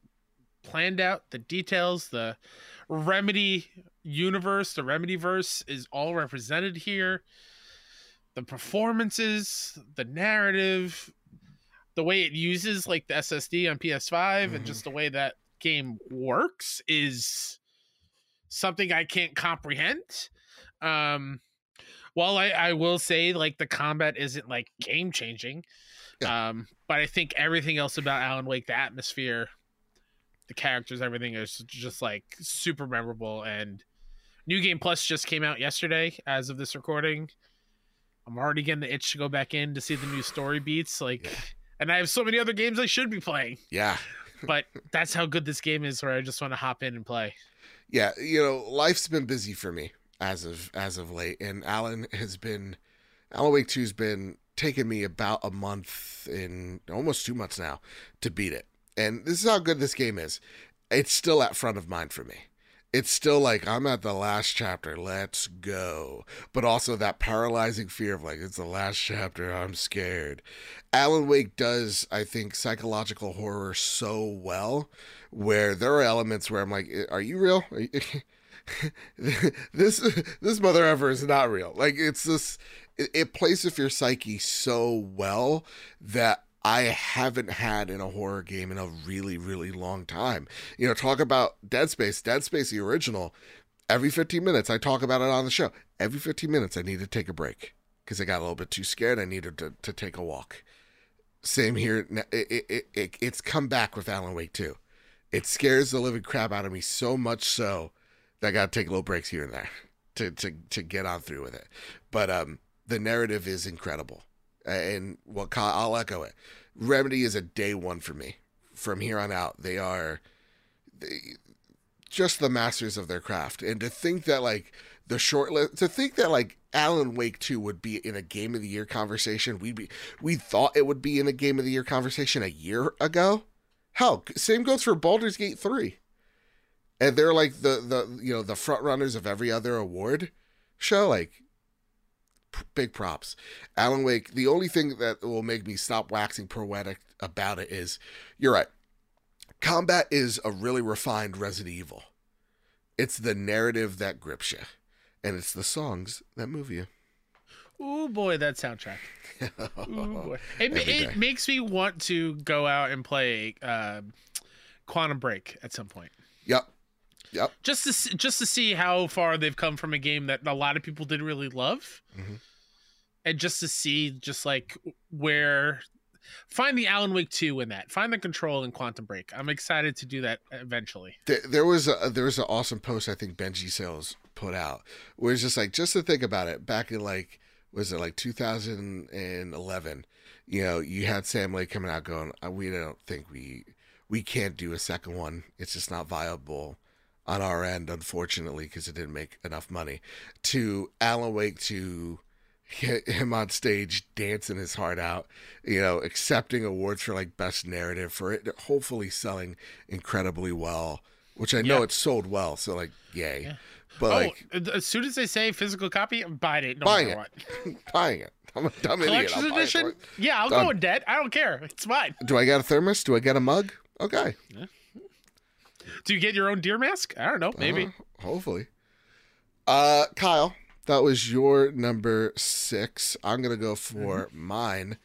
planned out. The details, the Remedy universe, the Remedy verse is all represented here. The performances, the narrative, the way it uses like the SSD on PS5, Mhm. and just the way that game works is something I can't comprehend. Um, while I, I will say like the combat isn't like game changing, um, but I think everything else about Alan Wake, the atmosphere, the characters, everything is just like super memorable. And New Game Plus just came out yesterday as of this recording. I'm already getting the itch to go back in to see the new story beats. Like, Yeah. and I have so many other games I should be playing, Yeah. but that's how good this game is. Where I just want to hop in and play. Yeah, you know, life's been busy for me as of as of late, and Alan has been Alan Wake Two's been taking me about a month in almost two months now to beat it, and this is how good this game is. It's still at front of mind for me. It's still like I'm at the last chapter. Let's go, but also that paralyzing fear of like it's the last chapter. I'm scared. Alan Wake does, I think, psychological horror so well where there are elements where I'm like, are you real? Are you- this this mother ever is not real. Like it's this it, it plays with your psyche so well that I haven't had in a horror game in a really really long time. You know, talk about Dead Space, Dead Space the original. Every 15 minutes I talk about it on the show. Every 15 minutes I need to take a break because I got a little bit too scared. I needed to, to take a walk. Same here. It, it, it, it, it's come back with Alan Wake too. it scares the living crap out of me so much so that I got to take little breaks here and there to to to get on through with it. But um, the narrative is incredible, and what well, I'll echo it. Remedy is a day one for me. From here on out, they are they, just the masters of their craft, and to think that like the short list, to think that like Alan Wake 2 would be in a game of the year conversation. We'd be we thought it would be in a game of the year conversation a year ago. Hell, same goes for Baldur's Gate 3. And they're like the the you know the front runners of every other award show like big props. Alan Wake, the only thing that will make me stop waxing poetic about it is you're right. Combat is a really refined Resident Evil. It's the narrative that grips you, and it's the songs that move you. Oh boy, that soundtrack. Ooh boy. It, it makes me want to go out and play uh, Quantum Break at some point. Yep. Yep. Just to just to see how far they've come from a game that a lot of people didn't really love, Mhm. and just to see just like where find the Alan Wake two in that, find the control in Quantum Break. I'm excited to do that eventually. There, there was a there was an awesome post I think Benji Sales put out where it's just like just to think about it back in like was it like 2011 you know you had Sam Lake coming out going "Uh, we don't think we we can't do a second one it's just not viable on our end unfortunately because it didn't make enough money to Alan Wake to hit him on stage dancing his heart out you know accepting awards for like best narrative for it hopefully selling incredibly well which I know Yeah. it's sold well so like yay Yeah. but oh, like as soon as they say physical copy, I'm buying it. No Buying matter it. what. buying it I'm a dumb idiot Collector's I'll it for edition? Yeah, I'll Done. go in debt. I don't care. It's mine. do I get a thermos do I get a mug okay Do you get your own deer mask? I don't know. Maybe. Uh, hopefully. Uh, Kyle, that was your number six. I'm gonna go for mine.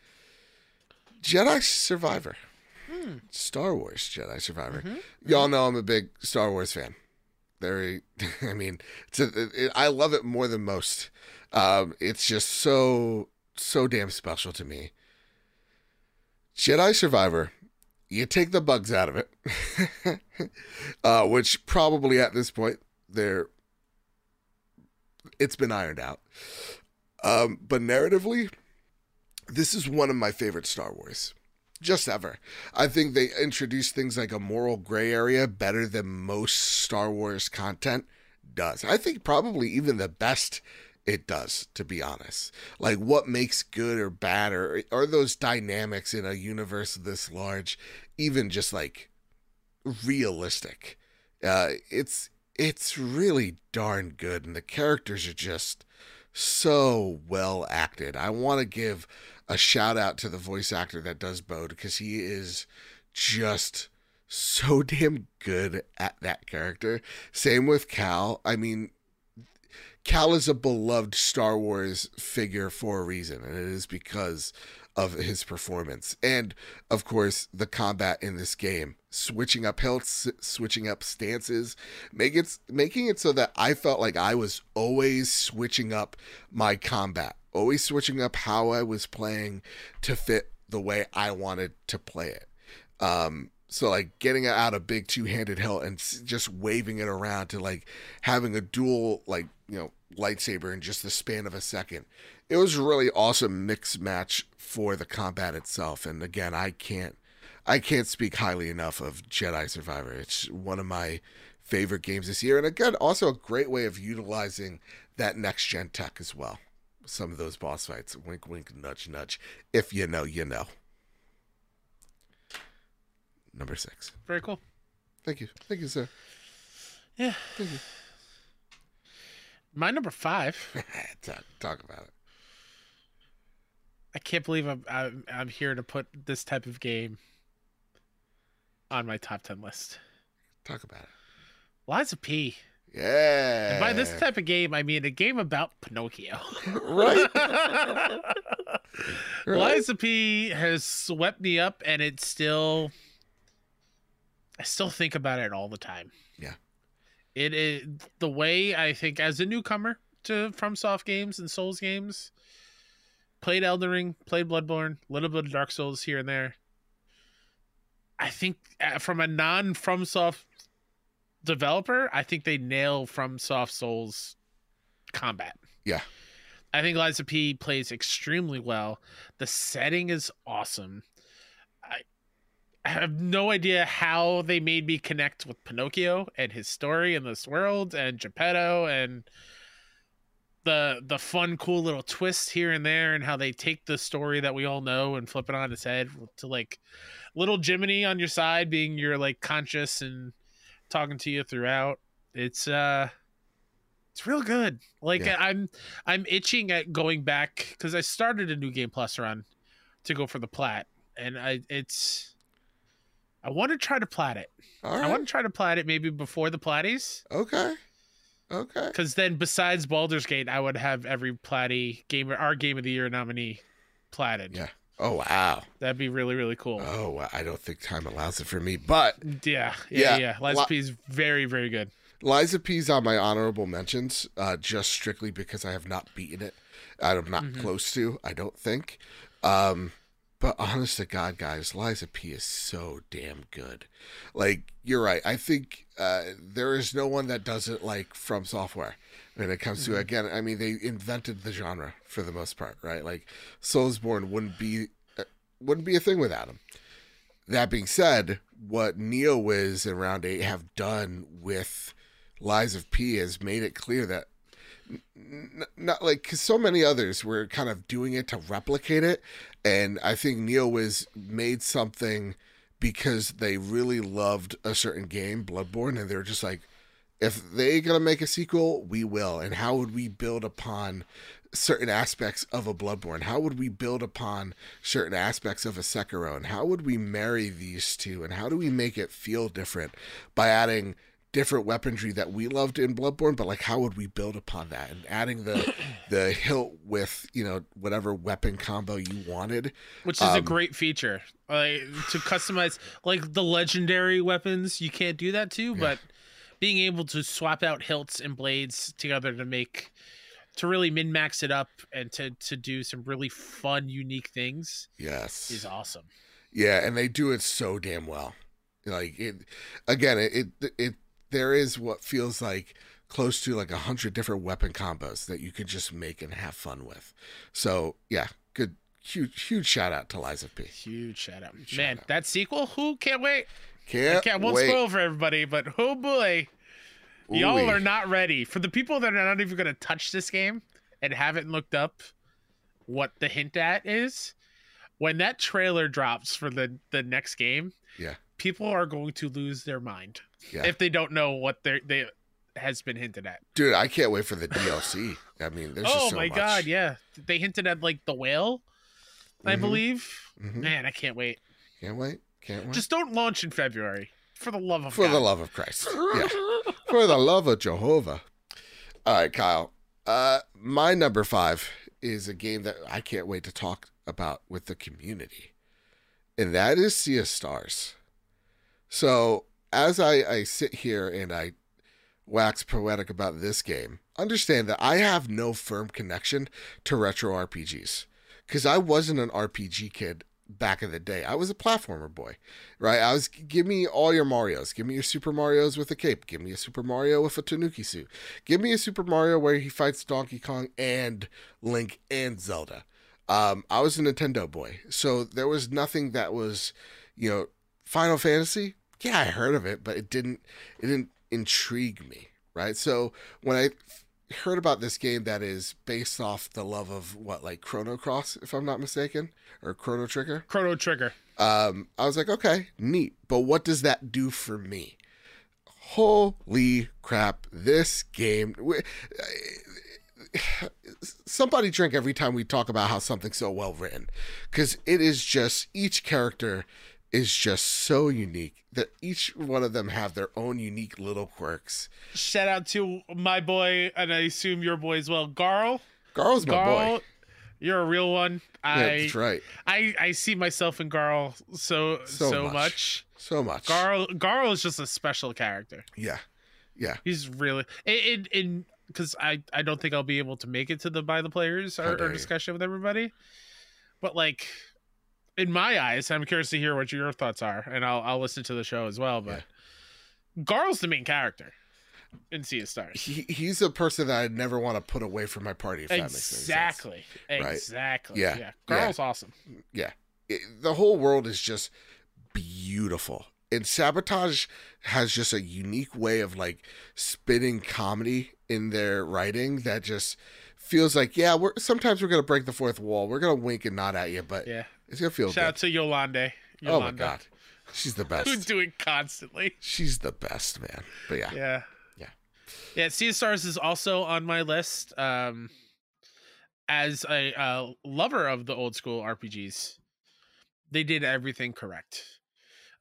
Jedi Survivor. Hmm. Star Wars Jedi Survivor. Mhm. Y'all know I'm a big Star Wars fan. Very, I mean, a, it, I love it more than most. Um, it's just so so damn special to me. Jedi Survivor, you take the bugs out of it, uh, which probably at this point they're it's been ironed out. Um, but narratively, this is one of my favorite Star Wars. Just ever. I think they introduce things like a moral gray area better than most Star Wars content does. I think probably even the best it does, to be honest. Like what makes good or bad or are those dynamics in a universe this large even just like realistic. Uh it's it's really darn good and the characters are just so well acted. I want to give a shout out to the voice actor that does Bode because he is just so damn good at that character. Same with Cal. I mean, Cal is a beloved Star Wars figure for a reason, and it is because of his performance. And of course, the combat in this game, switching up hilts, switching up stances, make it, making it so that I felt like I was always switching up my combat, always switching up how I was playing to fit the way I wanted to play it. Um, so like getting out a big two-handed hilt and just waving it around to like having a dual like you know lightsaber in just the span of a second it was a really awesome mix match for the combat itself. And again, I can't I can't speak highly enough of Jedi Survivor. It's one of my favorite games this year. And again, also a great way of utilizing that next gen tech as well. Some of those boss fights. Wink wink nudge nudge. If you know, you know. Number six. Very cool. Thank you. Thank you, sir. Yeah. Thank you. My number five. talk, talk about it. I can't believe I'm, I'm I'm here to put this type of game on my top ten list. Talk about it. Lies of P. Yeah. And by this type of game, I mean a game about Pinocchio. right. right. Lies of P has swept me up, and it's still. I still think about it all the time. Yeah. It is the way I think as a newcomer to FromSoft games and Souls games played Elden Ring, played Bloodborne, a little bit of Dark Souls here and there. I think uh, from a non FromSoft developer, I think they nail FromSoft Souls combat. Yeah. I think of P plays extremely well. The setting is awesome. I, have no idea how they made me connect with Pinocchio and his story in this world and Geppetto and the the fun cool little twists here and there and how they take the story that we all know and flip it on its head to like little Jiminy on your side being your like conscious and talking to you throughout. It's uh it's real good. Like yeah. I'm I'm itching at going back cuz I started a new game plus run to go for the plat and I it's I want to try to plat it. Right. I want to try to plat it maybe before the platties. Okay. Okay. Because then, besides Baldur's Gate, I would have every Platty game, our Game of the Year nominee, platted. Yeah. Oh wow. That'd be really really cool. Oh, I don't think time allows it for me, but yeah, yeah, yeah. yeah. Liza Li- P is very very good. Lies of P is on my honorable mentions, uh, just strictly because I have not beaten it. I'm not mm-hmm. close to. I don't think. Um, but honest to God, guys, Lies of P is so damn good. Like, you're right. I think uh, there is no one that does it like from software when it comes mm-hmm. to, again, I mean, they invented the genre for the most part, right? Like, Soulsborne wouldn't be, uh, wouldn't be a thing without him. That being said, what NeoWiz and Round 8 have done with Lies of P has made it clear that not like cause so many others were kind of doing it to replicate it and i think neowiz made something because they really loved a certain game bloodborne and they're just like if they gonna make a sequel we will. And how would we build upon certain aspects of a bloodborne? How would we build upon certain aspects of a sekiro? And how would we marry these two? And how do we make it feel different by adding different weaponry that we loved in Bloodborne, but like how would we build upon that and adding the the hilt with you know whatever weapon combo you wanted, which is um, a great feature. Like to customize like the legendary weapons, you can't do that too, yeah. but being able to swap out hilts and blades together to make to really min max it up and to to do some really fun, unique things. Yes, is awesome. Yeah, and they do it so damn well. Like it again, it it, it there is what feels like close to like a hundred different weapon combos that you could just make and have fun with. So yeah, good, huge, huge shout out to Lies of P. Huge shout out, Shout man! out. That sequel, who can't wait? Can't, can't won't wait. spoil for everybody, but oh boy, y'all are not ready for the people that are not even going to touch this game and haven't looked up what the hint at is. When that trailer drops for the the next game, Yeah. People are going to lose their mind Yeah. if they don't know what they they has been hinted at. Dude, I can't wait for the DLC. I mean, there's oh just so my much. god, yeah, they hinted at like the whale, I Mhm. believe. Mhm. Man, I can't wait. Can't wait. Can't wait. Just don't launch in February, for the love of for God. the love of Christ. Yeah. for the love of Jehovah. All right, Kyle. Uh, my number five is a game that I can't wait to talk about with the community, and that is Sea of Stars. So as I, I sit here and I wax poetic about this game, understand that I have no firm connection to retro RPGs because I wasn't an RPG kid back in the day. I was a platformer boy right? I was give me all your Mario's. Give me your Super Mario's with a cape. Give me a Super Mario with a Tanuki suit. Give me a Super Mario where he fights Donkey Kong and Link and Zelda. Um, I was a Nintendo boy, so there was nothing that was, you know, Final Fantasy. Yeah, I heard of it, but it didn't. It didn't intrigue me, right? So when I heard about this game that is based off the love of what, like Chrono Cross, if I'm not mistaken, or Chrono Trigger, Chrono Trigger. um, I was like, okay, neat. But what does that do for me? Holy crap! This game. Somebody drink every time we talk about how something's so well written, because it is just each character is just so unique that each one of them have their own unique little quirks. Shout out to my boy, and I assume your boy as well, Garl. Garl's my Garl, boy. you're a real one. Yeah, I, that's right. I I see myself in Garl so So so, much. much. So much. Garl Garl is just a special character. Yeah. Yeah. He's really in in because I I don't think I'll be able to make it to the by the players or, or you. discussion with everybody, but like in my eyes, I'm curious to hear what your thoughts are, and I'll I'll listen to the show as well. But Garl's the main character in Sea of Stars. He, he's a person that I'd never want to put away from my party. If that makes sense. Exactly. Right. Exactly. Yeah. Yeah. Yeah. Garl's awesome. it, the whole world is just beautiful. And Sabotage has just a unique way of like spinning comedy in their writing that just feels like, yeah, we're sometimes we're gonna break the fourth wall. We're gonna wink and nod at you, but Yeah. It's gonna feel Shout out to Yolande. Yolanda. Oh my god. She's the best. do it constantly. She's the best, man. But yeah. Yeah. Yeah. Yeah. Sea of Stars is also on my list. Um, as a uh, lover of the old school RPGs, they did everything correct.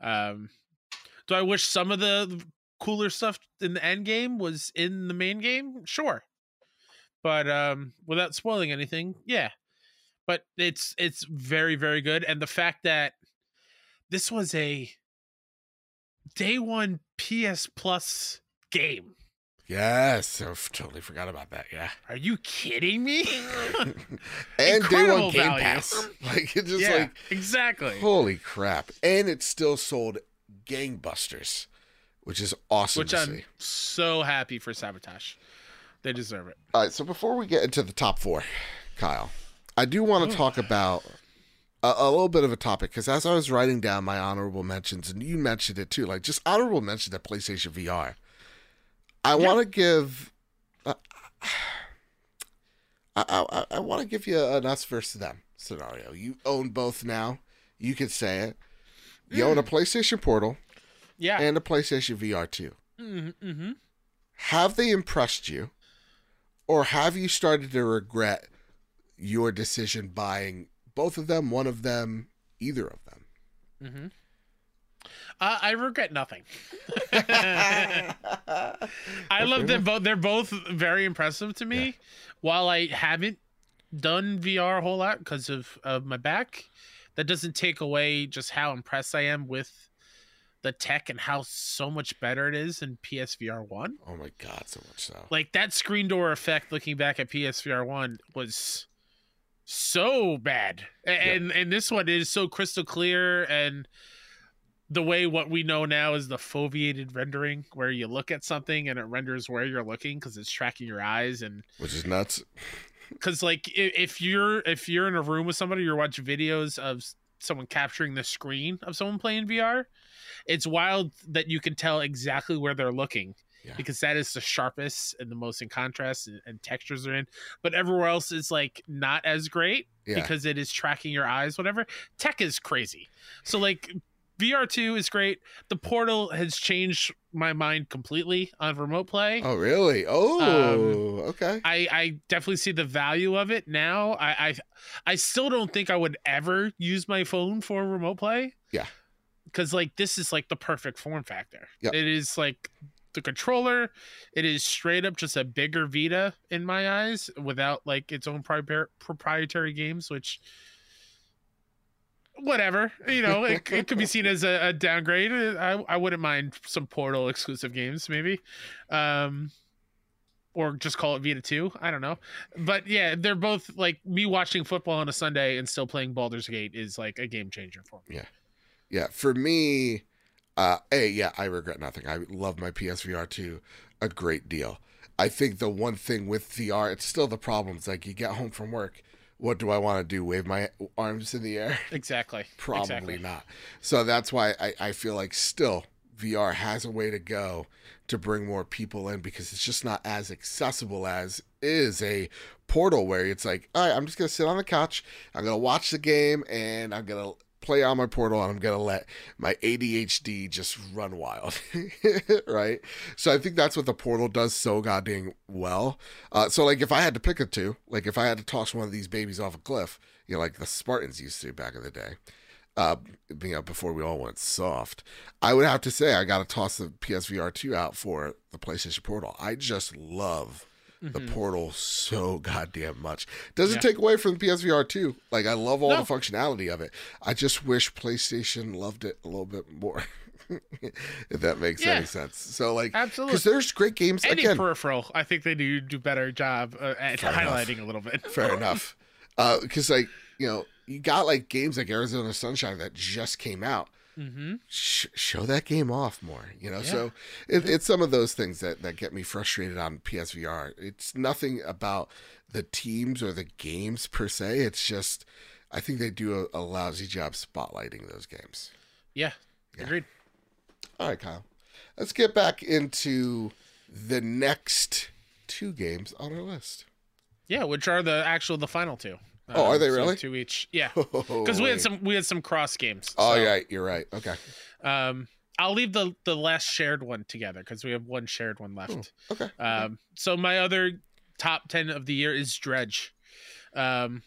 Um, do I wish some of the cooler stuff in the end game was in the main game? Sure, but um, without spoiling anything, yeah. But it's it's very very good, and the fact that this was a day one PS Plus game. Yes. I totally forgot about that. Yeah. Are you kidding me? and day one Game value. Pass. Like it's just yeah, like exactly. Holy crap. And it still sold gangbusters, which is awesome Which to I'm see. so happy for Sabotage. They deserve it. All right, so before we get into the top four, Kyle, I do want to talk about a, a little bit of a topic because as I was writing down my honorable mentions, and you mentioned it too, like just honorable mention to PlayStation VR, I Yeah. want to give. Uh, I, I, I want to give you an us versus them scenario. You own both now. You can say it. You own a PlayStation Portal Yeah. and a PlayStation VR 2. mm-hmm, mm-hmm. Have they impressed you? Or have you started to regret your decision buying both of them, one of them, either of them? Mm-hmm. Uh, I regret nothing. I love them both. They're both very impressive to me. Yeah. While I haven't done VR a whole lot because of, of my back, that doesn't take away just how impressed I am with the tech and how so much better it is in PSVR 1. Oh my god, so much so. Like that screen door effect looking back at PSVR 1 was so bad. And and this one is so crystal clear and the way what we know now is the foveated rendering, where you look at something and it renders where you're looking because it's tracking your eyes and which is nuts. because like if you're if you're in a room with somebody you're watching videos of someone capturing the screen of someone playing vr it's wild that you can tell exactly where they're looking Yeah. because that is the sharpest and the most in contrast and, and textures are in but everywhere else is like not as great Yeah. because it is tracking your eyes whatever tech is crazy so like VR2 is great. The Portal has changed my mind completely on remote play. Oh, really? Oh, Um, okay. I, I definitely see the value of it now. I, I I still don't think I would ever use my phone for remote play. Yeah. Because like this is like the perfect form factor. Yep. It is like the controller. It is straight up just a bigger Vita in my eyes without like its own pripar- proprietary games, which whatever you know it, it could be seen as a, a downgrade I, I wouldn't mind some portal exclusive games maybe um or just call it Vita 2. I don't know. But yeah, they're both like me watching football on a Sunday and still playing Baldur's Gate is like a game changer for me. Yeah yeah, for me, uh, a yeah, I regret nothing. I love my PSVR two a great deal. I think the one thing with VR, it's still the problems. Like you get home from work, what do I want to do? Wave my arms in the air? Exactly. Probably Exactly. not. So that's why I, I feel like still VR has a way to go to bring more people in because it's just not as accessible as is a portal where it's like, all right, I'm just gonna sit on the couch, I'm gonna watch the game, and I'm gonna play on my portal, and I'm gonna let my ADHD just run wild, right? So I think that's what the portal does so goddamn well. Uh, so like if I had to pick a two, like if I had to toss one of these babies off a cliff, you know, like the Spartans used to back in the day, uh, you know, before we all went soft, I would have to say I got to toss the PSVR 2 out for the PlayStation Portal. I just love the Mhm. Portal so goddamn much. Doesn't Yeah. take away from the PSVR 2. Like, I love all No. the functionality of it. I just wish PlayStation loved it a little bit more. if that makes Yeah. any sense. So, like, Absolutely. because there's great games. Any Again, peripheral, I think they do do better job uh, at Fair enough. highlighting a little bit. Fair enough. Because, like, you know, you got like games like Arizona Sunshine that just came out. Hmm sh- show that game off more you know Yeah. so it, it's some of those things that, that get me frustrated on psvr it's nothing about the teams or the games per se it's just i think they do a, a lousy job spotlighting those games Yeah. Yeah. Agreed. all right kyle let's get back into the next two games on our list Yeah, which are the actual the final two. Oh, are they so really? two each? Yeah, because we had some we had some cross games. oh so, you're right you're right okay Um, I'll leave the the last shared one together because we have one shared one left. okay Um, so my other top ten of the year is Dredge, um,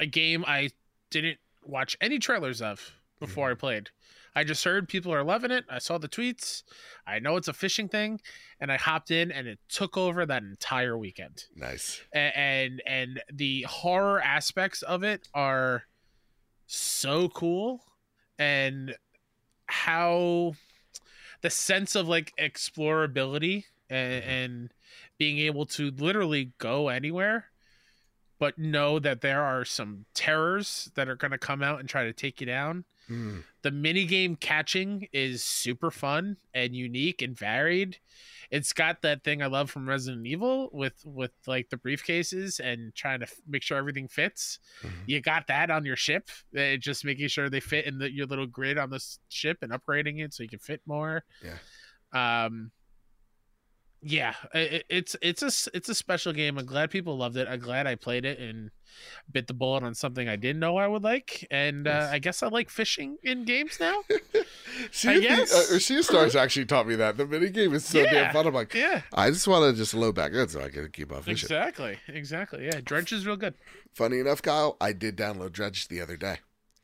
a game I didn't watch any trailers of before I played. I just heard people are loving it. I saw the tweets. I know it's a fishing thing, and I hopped in, and it took over that entire weekend. nice A- And and the horror aspects of it are so cool, and how the sense of like explorability and, and being able to literally go anywhere but know that there are some terrors that are going to come out and try to take you down Hmm. The mini game catching is super fun and unique and varied. It's got that thing i love from resident evil with with like the briefcases and trying to f- make sure everything fits. Mhm. you got that on your ship uh, just making sure they fit in the, your little grid on the ship and upgrading it so you can fit more. Yeah. Um yeah i- i- it's it's a it's a special game i'm glad people loved it i'm glad i played it and bit the bullet on something i didn't know i would like and uh, i guess i like fishing in games now Sea of, guess. Thieves- uh, sea Stars actually taught me that. The minigame is so Yeah. damn fun. I'm like, yeah I just want to just load back in so I can keep on fishing. exactly exactly yeah Dredge is real good Funny enough, Kyle, I did download Dredge the other day.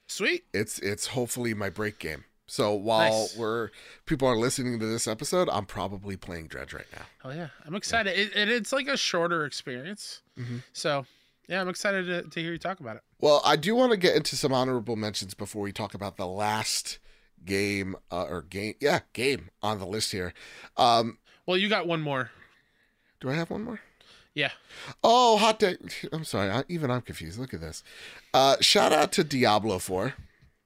sweet It's it's hopefully my break game. So while Nice. we're people are listening to this episode, I'm probably playing Dredge right now. oh yeah i'm excited it, and it's like a shorter experience Mhm. so yeah i'm excited to, to hear you talk about it Well, I do want to get into some honorable mentions before we talk about the last game uh, or game, yeah, game on the list here. Um, well you got one more do I have one more? yeah Oh, hot day. I'm sorry. I, even I'm confused. Look at this. Uh, shout out to Diablo 4.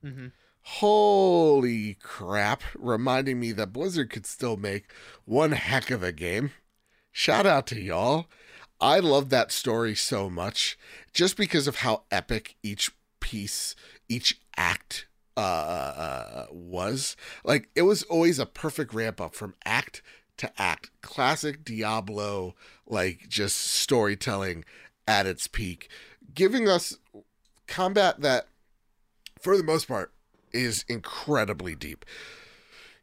hmm Holy crap, reminding me that Blizzard could still make one heck of a game. Shout out to y'all. I love that story so much just because of how epic each piece, each act uh, was. Like, it was always a perfect ramp up from act to act. Classic Diablo, like, just storytelling at its peak, giving us combat that, for the most part, is incredibly deep.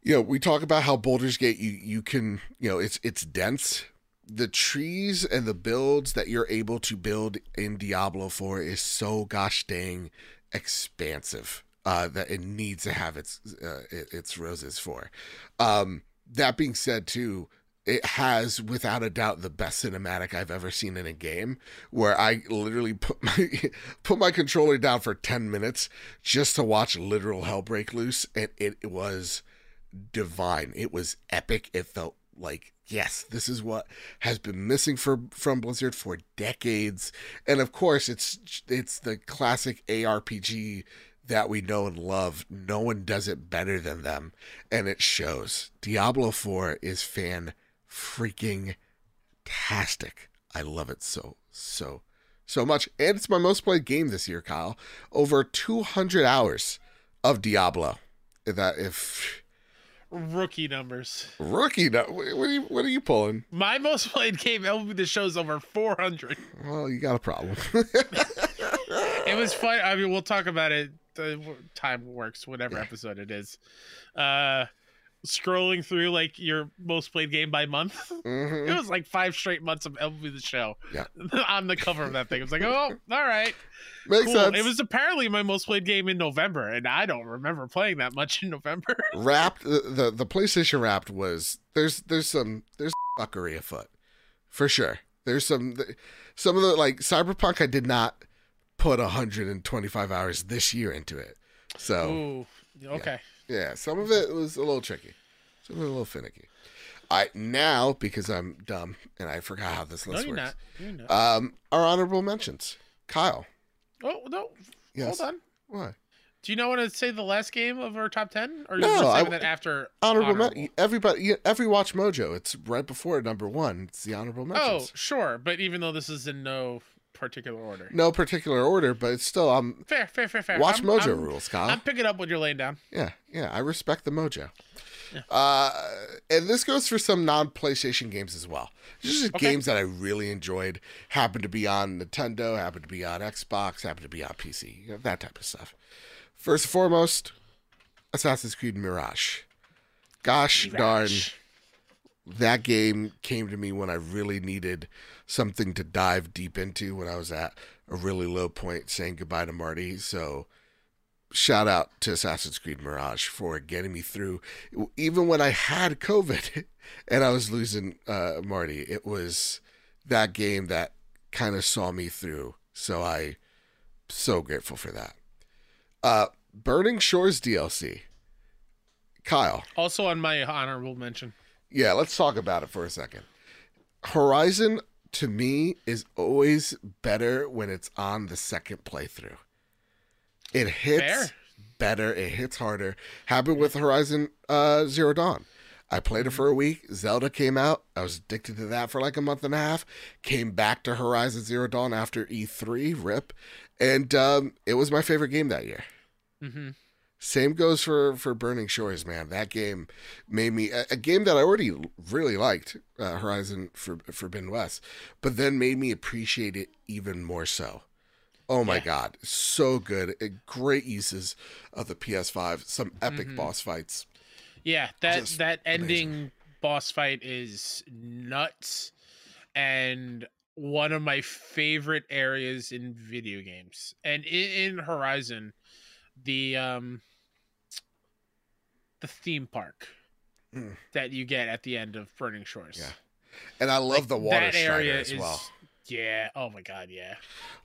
You know, we talk about how Baldur's Gate you you can, you know, it's it's dense. The trees and the builds that you're able to build in Diablo 4 is so gosh dang expansive. Uh, that it needs to have its uh, its roses for. Um, that being said, too, it has without a doubt the best cinematic I've ever seen in a game where I literally put my put my controller down for 10 minutes just to watch literal hell break loose and it, it was divine. It was epic. It felt like yes, this is what has been missing for from Blizzard for decades. And of course, it's it's the classic ARPG that we know and love. No one does it better than them, and it shows. Diablo 4 is fan freaking tastic. I love it so, so, so much. And it's my most played game this year, Kyle. Over 200 hours of Diablo. That if rookie numbers. Rookie, no, what are you what are you pulling? My most played game MLB the show's over 400. Well, you got a problem. it was fun. I mean, we'll talk about it. The time works, whatever episode it is. Uh, scrolling through like your most played game by month. Mm-hmm. It was like five straight months of MLB the Show. Yeah. on the cover of that thing. It was like, oh, all right. Makes cool. sense. It was apparently my most played game in November, and I don't remember playing that much in November. Wrapped the, the, the PlayStation Wrapped was there's there's some there's fuckery afoot. For sure. There's some some of the like Cyberpunk I did not put 125 hours this year into it. So Ooh, okay. Yeah. Yeah, some of it was a little tricky. Some of it a little finicky. I now because I'm dumb and I forgot how this list no, you're works. Not. You're not. Um, our honorable mentions. Kyle. Oh no! Yes. Hold on. Why? Do you know what to say the last game of our top ten, or no, I, that after honorable? honorable? Men- everybody, every Watch Mojo, it's right before number one. It's the honorable mentions. Oh, sure, but even though this is in no particular order, no particular order, but it's still um fair, fair, fair, fair. Watch I'm, Mojo I'm, rules, Kyle. I'm picking up what you're laying down. Yeah, yeah, I respect the Mojo. Yeah. Uh, and this goes for some non PlayStation games as well. Just Okay. games that I really enjoyed. Happened to be on Nintendo, happened to be on Xbox, happened to be on PC, you know, that type of stuff. First and foremost, Assassin's Creed Mirage. Gosh darn, Mirage. That game came to me when I really needed something to dive deep into when I was at a really low point saying goodbye to Marty. So shout out to Assassin's Creed Mirage for getting me through. Even when I had COVID and I was losing uh, Marty, it was that game that kind of saw me through. So I so grateful for that. Uh, Burning Shores DLC. Kyle. Also on my honorable mention. Yeah, let's talk about it for a second. Horizon to me is always better when it's on the second playthrough. It hits Fair. better, it hits harder. Happened with Horizon uh, Zero Dawn. I played it for a week. Zelda came out. I was addicted to that for like a month and a half. Came back to Horizon Zero Dawn after E3, RIP. And um, it was my favorite game that year. Mm-hmm. Same goes for for Burning Shores, man. That game made me a, a game that I already really liked, uh, Horizon for Forbidden West, but then made me appreciate it even more so. Oh my Yeah. god, so good! Great uses of the PS5, some epic Mhm. boss fights. Yeah, that Just that amazing. ending boss fight is nuts and one of my favorite areas in video games. And in, in Horizon, the um the theme park Mm. that you get at the end of Burning Shores. Yeah. And I love Like, the water that area as is well. yeah. Oh my god, yeah.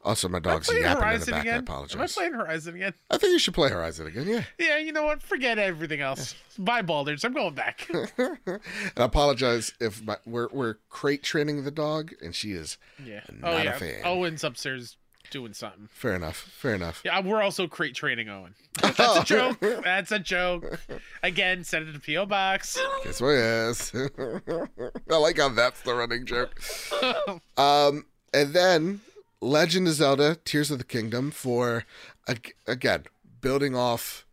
Also, my dog's yapping in the Horizon back. I again? Am I apologize. playing Horizon again? I think you should play Horizon again. Yeah. Yeah, you know what? Forget everything else. Bye, Baldur's. I'm going back. and I apologize if my, we're we're crate training the dog, and she is Yeah. Not oh a yeah. fan. Owen's upstairs doing something. Fair enough. Fair enough. Yeah, we're also crate trading Owen. That's a joke. That's a joke. Again, send it to PO box. Guess what? Yes. I like how that's the running joke. Um, and then Legend of Zelda: Tears of the Kingdom for again building off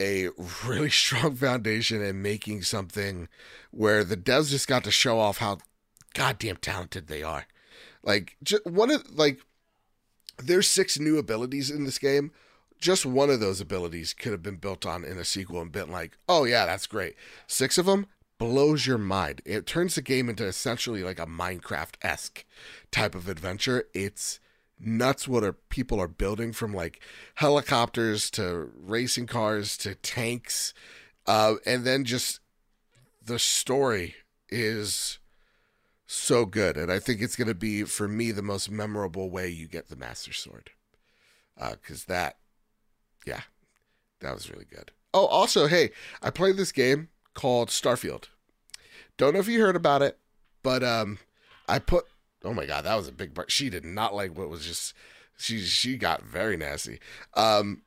a really strong foundation and making something where the devs just got to show off how goddamn talented they are. Like just one of like there's six new abilities in this game. Just one of those abilities could have been built on in a sequel and been like, oh yeah, that's great. Six of them blows your mind. It turns the game into essentially like a Minecraft esque type of adventure. It's nuts what are people are building from like helicopters to racing cars to tanks, uh, and then just the story is so good, and I think it's going to be for me the most memorable way you get the Master Sword, Uh, because uh, that, yeah, that was really good. Oh, also, hey, I played this game called Starfield. Don't know if you heard about it, but um, I put. Oh my god, that was a big part. She did not like what was just. She she got very nasty. Um,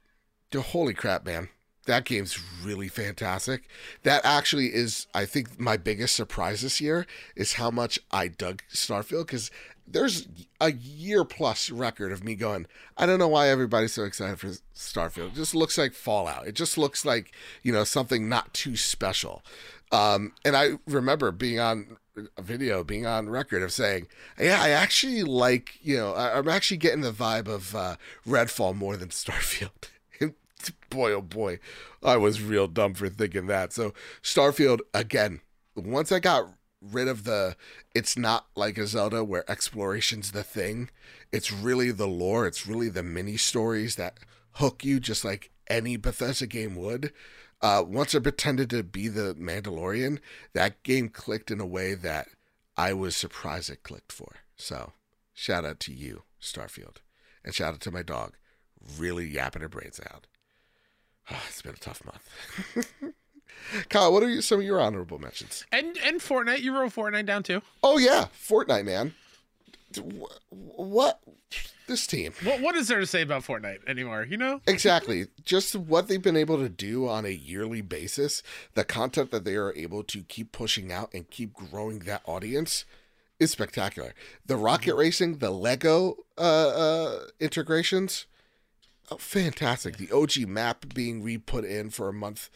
holy crap, man! That game's really fantastic. That actually is, I think, my biggest surprise this year is how much I dug Starfield because there's a year plus record of me going, I don't know why everybody's so excited for Starfield. It just looks like Fallout. It just looks like, you know, something not too special. Um, and I remember being on a video, being on record of saying, yeah, I actually like, you know, I, am actually getting the vibe of uh, Redfall more than Starfield. Boy, oh boy, I was real dumb for thinking that. So Starfield, again, once I got rid of the it's not like a Zelda where exploration's the thing. It's really the lore, it's really the mini stories that hook you just like any Bethesda game would. Uh, once I pretended to be the Mandalorian, that game clicked in a way that I was surprised it clicked for. So, shout out to you, Starfield. And shout out to my dog, really yapping her brains out. It's been a tough month. Kyle, what are some of your honorable mentions? And and Fortnite, you wrote Fortnite down too. Oh yeah, Fortnite, man. What this team? What what is there to say about Fortnite anymore? You know exactly. Just what they've been able to do on a yearly basis, the content that they are able to keep pushing out and keep growing that audience is spectacular. The rocket mm-hmm. racing, the Lego uh, uh, integrations, oh, fantastic. The OG map being re-put in for a month,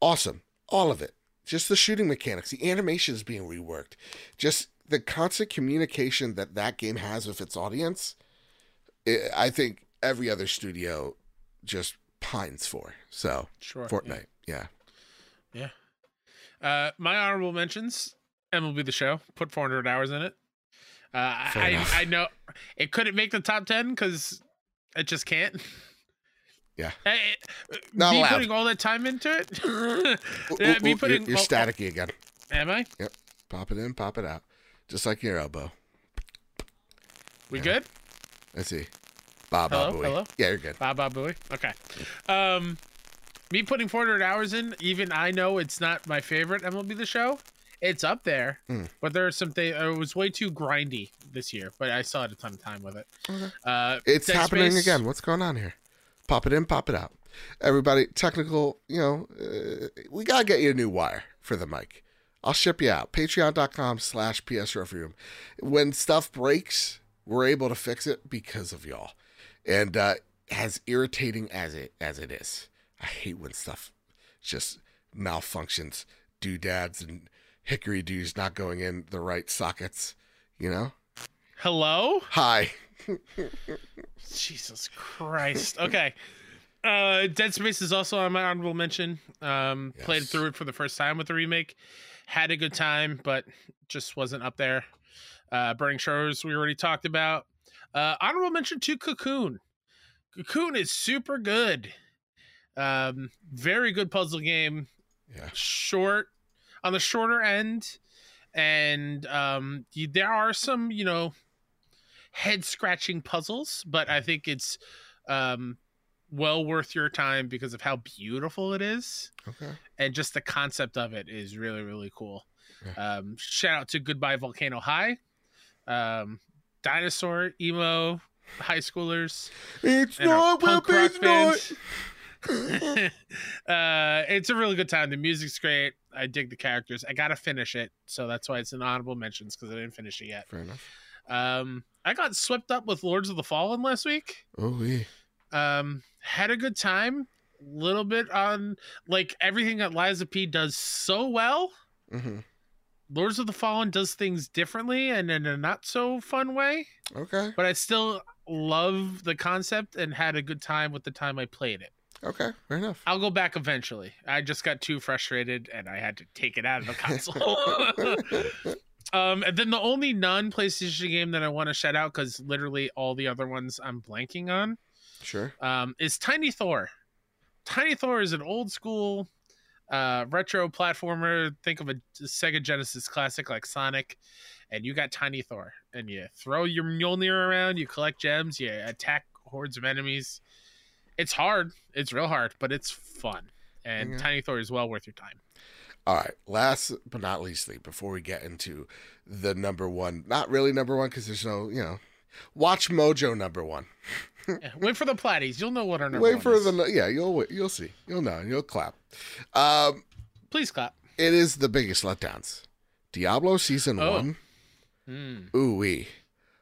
awesome. All of it. Just the shooting mechanics, the animations being reworked, just the constant communication that that game has with its audience. It, I think every other studio just pines for. So, sure, Fortnite, yeah, yeah. yeah. Uh, my honorable mentions: MLB The Show. Put 400 hours in it. Uh, I I know it couldn't make the top 10 because it just can't. Yeah. Uh, Not me allowed. putting all that time into it. uh, me putting. You're, you're staticky again. Am I? Yep. Pop it in, pop it out, just like your elbow. We yeah. good? Let's see. Bob hello, Bob hello. Yeah, you're good. Bob Bob Booey. Okay. Um, me putting 400 hours in, even I know it's not my favorite MLB the Show. It's up there, mm. but there are some things. It was way too grindy this year, but I still had a ton of time with it. Okay. Uh, it's Dead happening Space, again. What's going on here? pop it in, pop it out. Everybody, technical, you know, uh, we got to get you a new wire for the mic. I'll ship you out. Patreon.com slash PS Room. When stuff breaks, we're able to fix it because of y'all. And uh, as irritating as it as it is, I hate when stuff just malfunctions, doodads and hickory doos not going in the right sockets, you know? Hello? Hi. Jesus Christ. Okay. Uh, Dead Space is also on my honorable mention. Um, yes. Played through it for the first time with the remake. Had a good time, but just wasn't up there. Uh, Burning Shores, we already talked about. Uh, honorable mention to Cocoon. Cocoon is super good. Um, very good puzzle game. Yeah. Short, on the shorter end. And um, you, there are some, you know, head scratching puzzles, but I think it's um, well worth your time because of how beautiful it is. Okay. And just the concept of it is really, really cool. Yeah. Um, shout out to Goodbye Volcano High, um, Dinosaur, Emo, high schoolers. It's not what it's not. uh, it's a really good time. The music's great. I dig the characters. I gotta finish it, so that's why it's an honorable mentions because I didn't finish it yet. Fair enough. Um, I got swept up with Lords of the Fallen last week. Oh, yeah. Um, had a good time. Little bit on like everything that Lies of P does so well. hmm Lords of the Fallen does things differently and in a not so fun way, Okay. but I still love the concept and had a good time with the time I played it. Okay. Fair enough. I'll go back eventually. I just got too frustrated and I had to take it out of the console. um, and then the only non PlayStation game that I want to shout out because literally all the other ones I'm blanking on sure. um, is Tiny Thor. Tiny Thor is an old school uh, retro platformer. Think of a Sega Genesis classic like Sonic, and you got Tiny Thor, and you throw your Mjolnir around, you collect gems, you attack hordes of enemies. It's hard. It's real hard, but it's fun. And Yeah. Tiny Thor is well worth your time. All right. Last but not leastly, before we get into the number one, not really number one because there's no, you know, Watch Mojo number one. Yeah, wait for the Platties. You'll know what our number Wait one for is. the yeah. You'll wait. You'll see. You'll know. You'll clap. Um, Please clap. it is the biggest letdowns. Diablo season Oh. one. Mm, Ooh wee.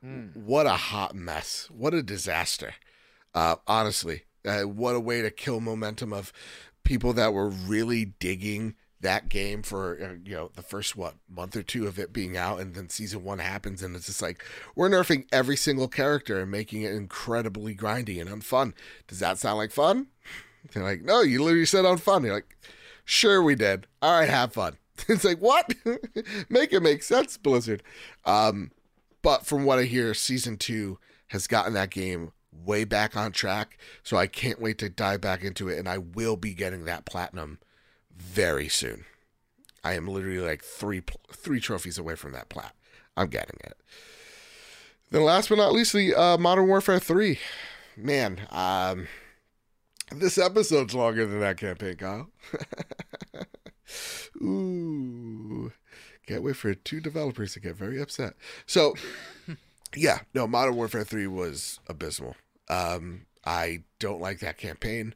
mm. What a hot mess. What a disaster. Uh, honestly, uh, what a way to kill momentum of people that were really digging that game for uh, you know the first what month or two of it being out and then season one happens and it's just like we're nerfing every single character and making it incredibly grindy and unfun. Does that sound like fun? They're like no you literally said unfun. You're like sure we did. All right have fun. It's like what? Make it make sense blizzard. Um but from what I hear, season two has gotten that game way back on track. So I can't wait to dive back into it, and I will be getting that platinum very soon. I am literally like three three trophies away from that plat. I'm getting it. Then last but not leastly, uh, Modern Warfare Three. Man, um, this episode's longer than that campaign, Kyle. Ooh. Can't wait for two developers to get very upset. So, yeah, no, Modern Warfare 3 was abysmal. Um, I don't like that campaign.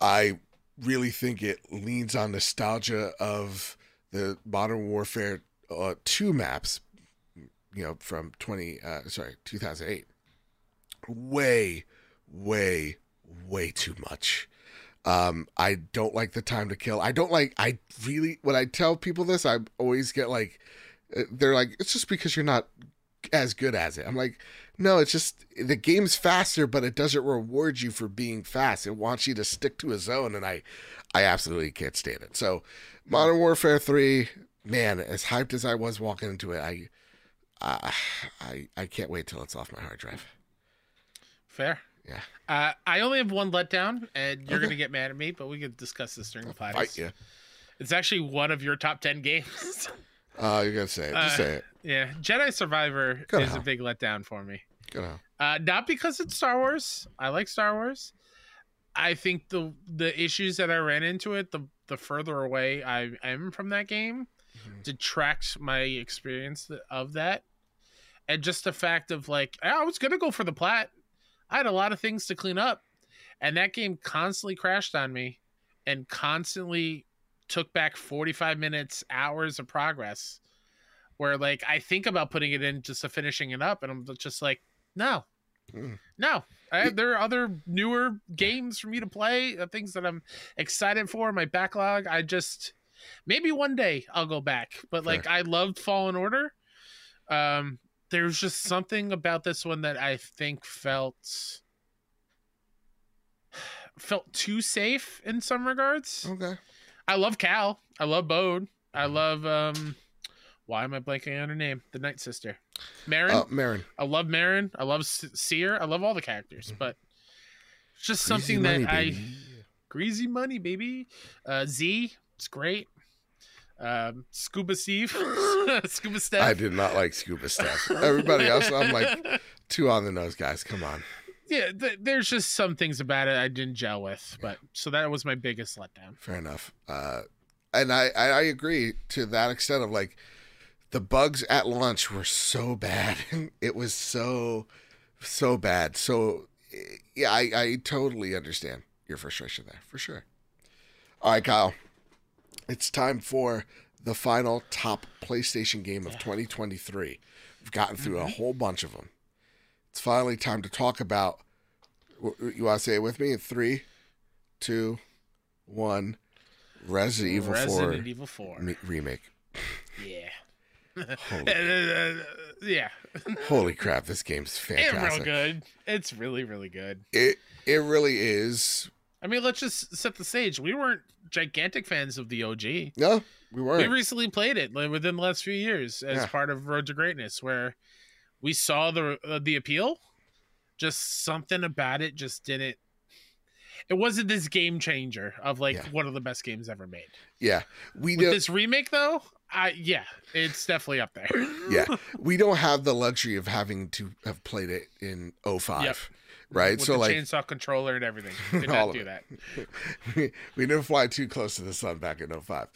I really think it leans on nostalgia of the Modern Warfare uh, 2 maps, you know, from 20, uh, sorry, 2008. Way, way, way too much. Um, I don't like the time to kill. I don't like. I really when I tell people this, I always get like, uh, they're like, it's just because you're not as good as it. I'm like, no, it's just the game's faster, but it doesn't reward you for being fast. It wants you to stick to a zone, and I, I absolutely can't stand it. So, Modern Warfare Three, man, as hyped as I was walking into it, I, uh, I, I can't wait till it's off my hard drive. Fair. Yeah. Uh, I only have one letdown, and you're Okay. gonna get mad at me, but we could discuss this during the Fight podcast. you. It's actually one of your top ten games. Uh, you're gonna say it. Just Uh, say it. yeah, Jedi Survivor Good is a big letdown for me. Hell. Uh, not because it's Star Wars. I like Star Wars. I think the the issues that I ran into it, the the further away I am from that game, Mhm. detracts my experience of that, and just the fact of like I was gonna go for the plat. I had a lot of things to clean up, and that game constantly crashed on me, and constantly took back forty five minutes, hours of progress. Where like I think about putting it in just to finishing it up, and I'm just like, no, Mm. no. I, there are other newer games for me to play, uh, things that I'm excited for. My backlog. I just maybe one day I'll go back, but like I loved Fallen Order. Um, there's just something about this one that I think felt felt too safe in some regards. Okay. I love Cal. I love Bode. I Mm-hmm. love um why am I blanking on her name? The Night Sister. Merrin. Uh, Merrin. I love Marin. I love Cere. I love all the characters, Mhm. but it's just Greasy something money, that I greasy money, baby. Uh Z, it's great. Um Scuba Steve. Scuba Steph. I did not like scuba stuff. Everybody else, I'm like two on the nose, guys. Come on. yeah, th- there's just some things about it I didn't gel with, but so that was my biggest letdown. Fair enough. Uh, and I, I I agree to that extent of like the bugs at launch were so bad. it was so so bad. So yeah, I, I totally understand your frustration there for sure. All right, Kyle. It's time for the final top PlayStation game of 2023. We've gotten through a whole bunch of them. It's finally time to talk about. You want to say it with me? In three, two, one. Resident Evil Resident 4 Evil 4. remake. Yeah. Holy, yeah. holy crap! This game's It's real fantastic. good. It's really, really good. It it really is. I mean, let's just set the stage. We weren't gigantic fans of the OG. No, we We weren't. We recently played it like, within the last few years as Yeah. part of Road to Greatness, where we saw the uh, the appeal. Just something about it just didn't. It wasn't this game changer of like Yeah. one of the best games ever made. yeah, we With don't. this remake, though, I yeah, it's definitely up there. yeah, we don't have the luxury of having to have played it in 05, Yep. right? With so the like, chainsaw controller and everything. Did not do that. we, we didn't fly too close to the sun back in 05.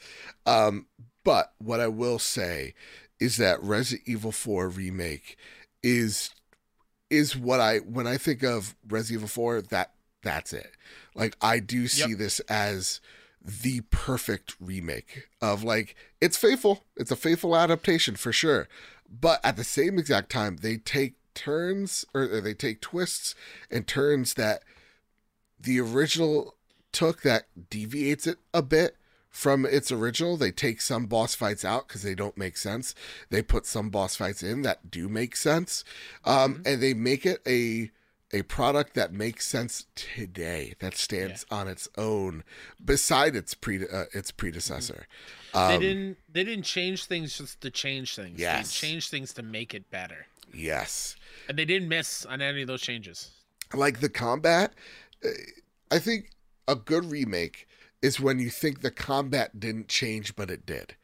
Um, but what I will say is that Resident Evil 4 remake is is what I when I think of Resident Evil 4 that that's it. Like I do see Yep. this as the perfect remake of like it's faithful. It's a faithful adaptation for sure. But at the same exact time they take turns or they take twists and turns that the original took that deviates it a bit from its original. They take some boss fights out because they don't make sense. They put some boss fights in that do make sense, um, and they make it a a product that makes sense today. That stands on its own, beside its pre uh, its predecessor. They Um, didn't. They didn't change things just to change things. Yes. They changed things to make it better, yes, and they didn't miss on any of those changes. like the combat. uh, I think a good remake is when you think the combat didn't change, but it did.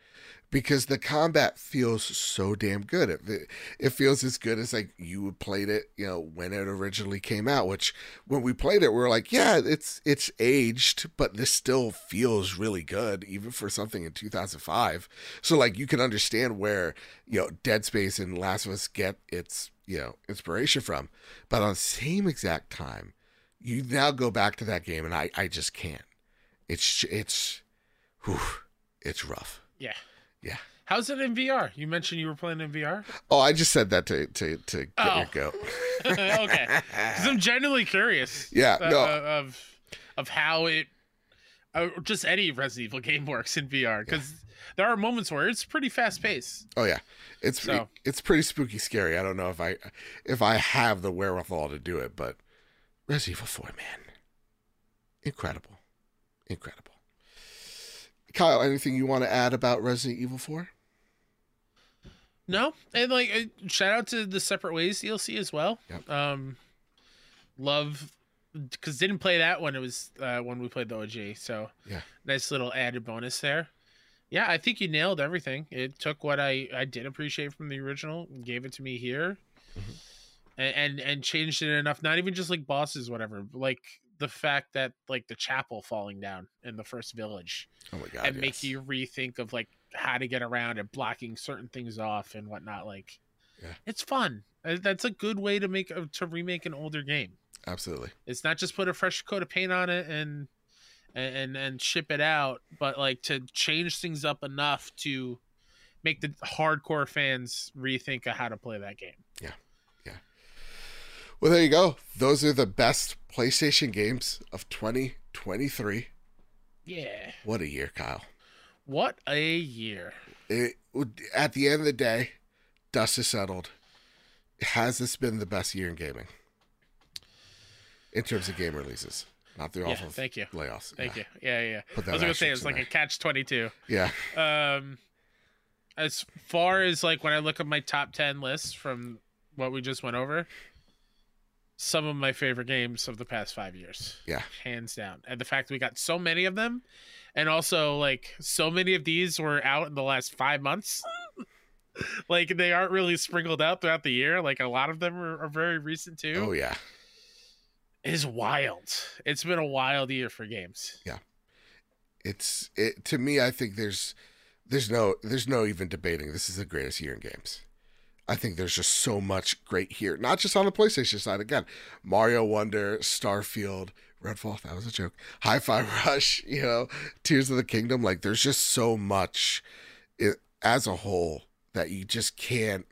Because the combat feels so damn good. It, it feels as good as like you played it, you know, when it originally came out. Which when we played it, we are like, yeah, it's it's aged, but this still feels really good, even for something in 2005. So like you can understand where you know Dead Space and Last of Us get its you know inspiration from. But on the same exact time, you now go back to that game, and I I just can't. It's it's, whew, it's rough. Yeah. Yeah. How's it in VR? You mentioned you were playing in VR. Oh, I just said that to to to get Oh. your goat. okay, because I'm genuinely curious. Yeah, uh, no. uh, of of how it, uh, just any Resident Evil game works in VR. Because there are moments where it's pretty fast paced. Oh yeah, it's So- it's pretty spooky, scary. I don't know if I if I have the wherewithal to do it, but Resident Evil Four, man, incredible, incredible. Kyle, anything you want to add about Resident Evil Four? No, and like shout out to the Separate Ways DLC as well. Yep. Um, love because didn't play that one. it was uh, when we played the OG. So Yeah. nice little added bonus there. Yeah, I think you nailed everything. It took what I I did appreciate from the original, gave it to me here, Mhm. and, and and changed it enough. Not even just like bosses, whatever, like the fact that like the chapel falling down in the first village Oh my god, and make you rethink of like how to get around and blocking certain things off and whatnot. Like, Yeah. it's fun. Uh, That's a good way to make a, to remake an older game. absolutely. It's not just put a fresh coat of paint on it and and and ship it out, but like to change things up enough to make the hardcore fans rethink of how to play that game. Well, there you go. Those are the best PlayStation games of 2023. Yeah. What a year, Kyle. What a year. It, at the end of the day, dust is settled. Has this been the best year in gaming? In terms of game releases, not the Yeah, of thank you. layoffs. Thank Yeah. you. Yeah, yeah. I was gonna say it's like there. a catch twenty two. Yeah. um as far as like when i look at my top 10 lists from what we just went over some of my favorite games of the past five years Yeah. hands down and the fact that we got so many of them and also like so many of these were out in the last five months like they aren't really sprinkled out throughout the year like a lot of them are, are very recent too Oh yeah. is wild it's been a wild year for games Yeah. It's it to me. I think there's there's no there's no even debating. This is the greatest year in games. I think there's just so much great here, not just on the PlayStation side. Again, Mario Wonder, Starfield, Redfall, that was a joke. Hi Fi Rush, you know, Tears of the Kingdom. Like, there's just so much it, as a whole that you just can't,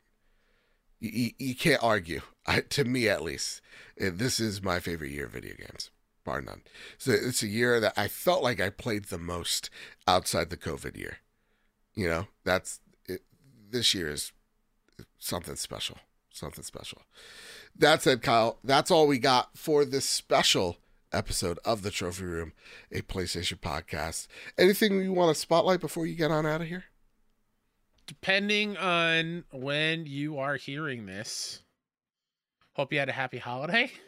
you, you can't argue. I, to me, at least, this is my favorite year of video games, bar none. So it's a year that I felt like I played the most outside the COVID year. You know, that's it, this year is something special. Something special. That said, Kyle, that's all we got for this special episode of the Trophy Room, a PlayStation podcast. Anything you want to spotlight before you get on out of here? Depending on when you are hearing this, hope you had a happy holiday.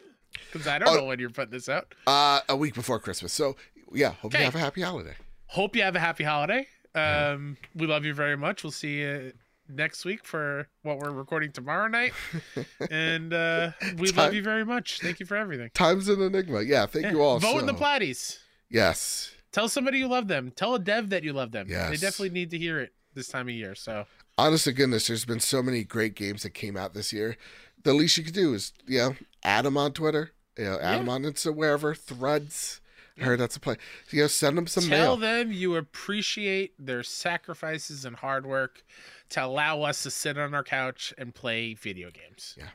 Because I don't oh, know when you're putting this out. Uh, a week before Christmas. So yeah, hope okay. you have a happy holiday. Hope you have a happy holiday. Um, we love you very much. We'll see you next week for what we're recording tomorrow night. and uh, we Time, love you very much. Thank you for everything. Time's an enigma. Yeah, thank yeah. you all. Vote so. in the Platties. Yes. Tell somebody you love them. Tell a dev that you love them. Yes. They definitely need to hear it this time of year. So honest to goodness, there's been so many great games that came out this year. The least you could do is, you know, add them on Twitter, you know, add yeah. them on Insta, wherever, threads. I heard that's a play. You know, send them some Tell mail. them you appreciate their sacrifices and hard work to allow us to sit on our couch and play video games. Yeah.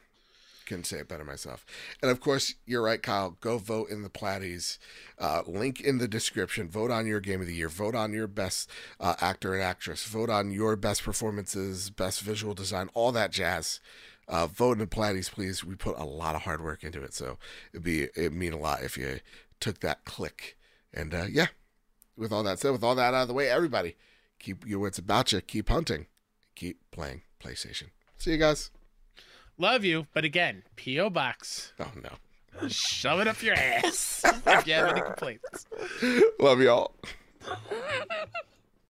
Couldn't say it better myself. And of course, you're right, Kyle. Go vote in the Platties. Uh, link in the description. Vote on your game of the year. Vote on your best uh, actor and actress. Vote on your best performances, best visual design, all that jazz. Uh, vote in the Platties, please. We put a lot of hard work into it, so it'd be it'd mean a lot if you took that click. And uh, yeah, with all that said, with all that out of the way, everybody keep your wits about you. Keep hunting keep playing PlayStation. See you guys. Love you, but again, P.O. Box. Oh, no. Shove it up your ass if you have any complaints. Love y'all.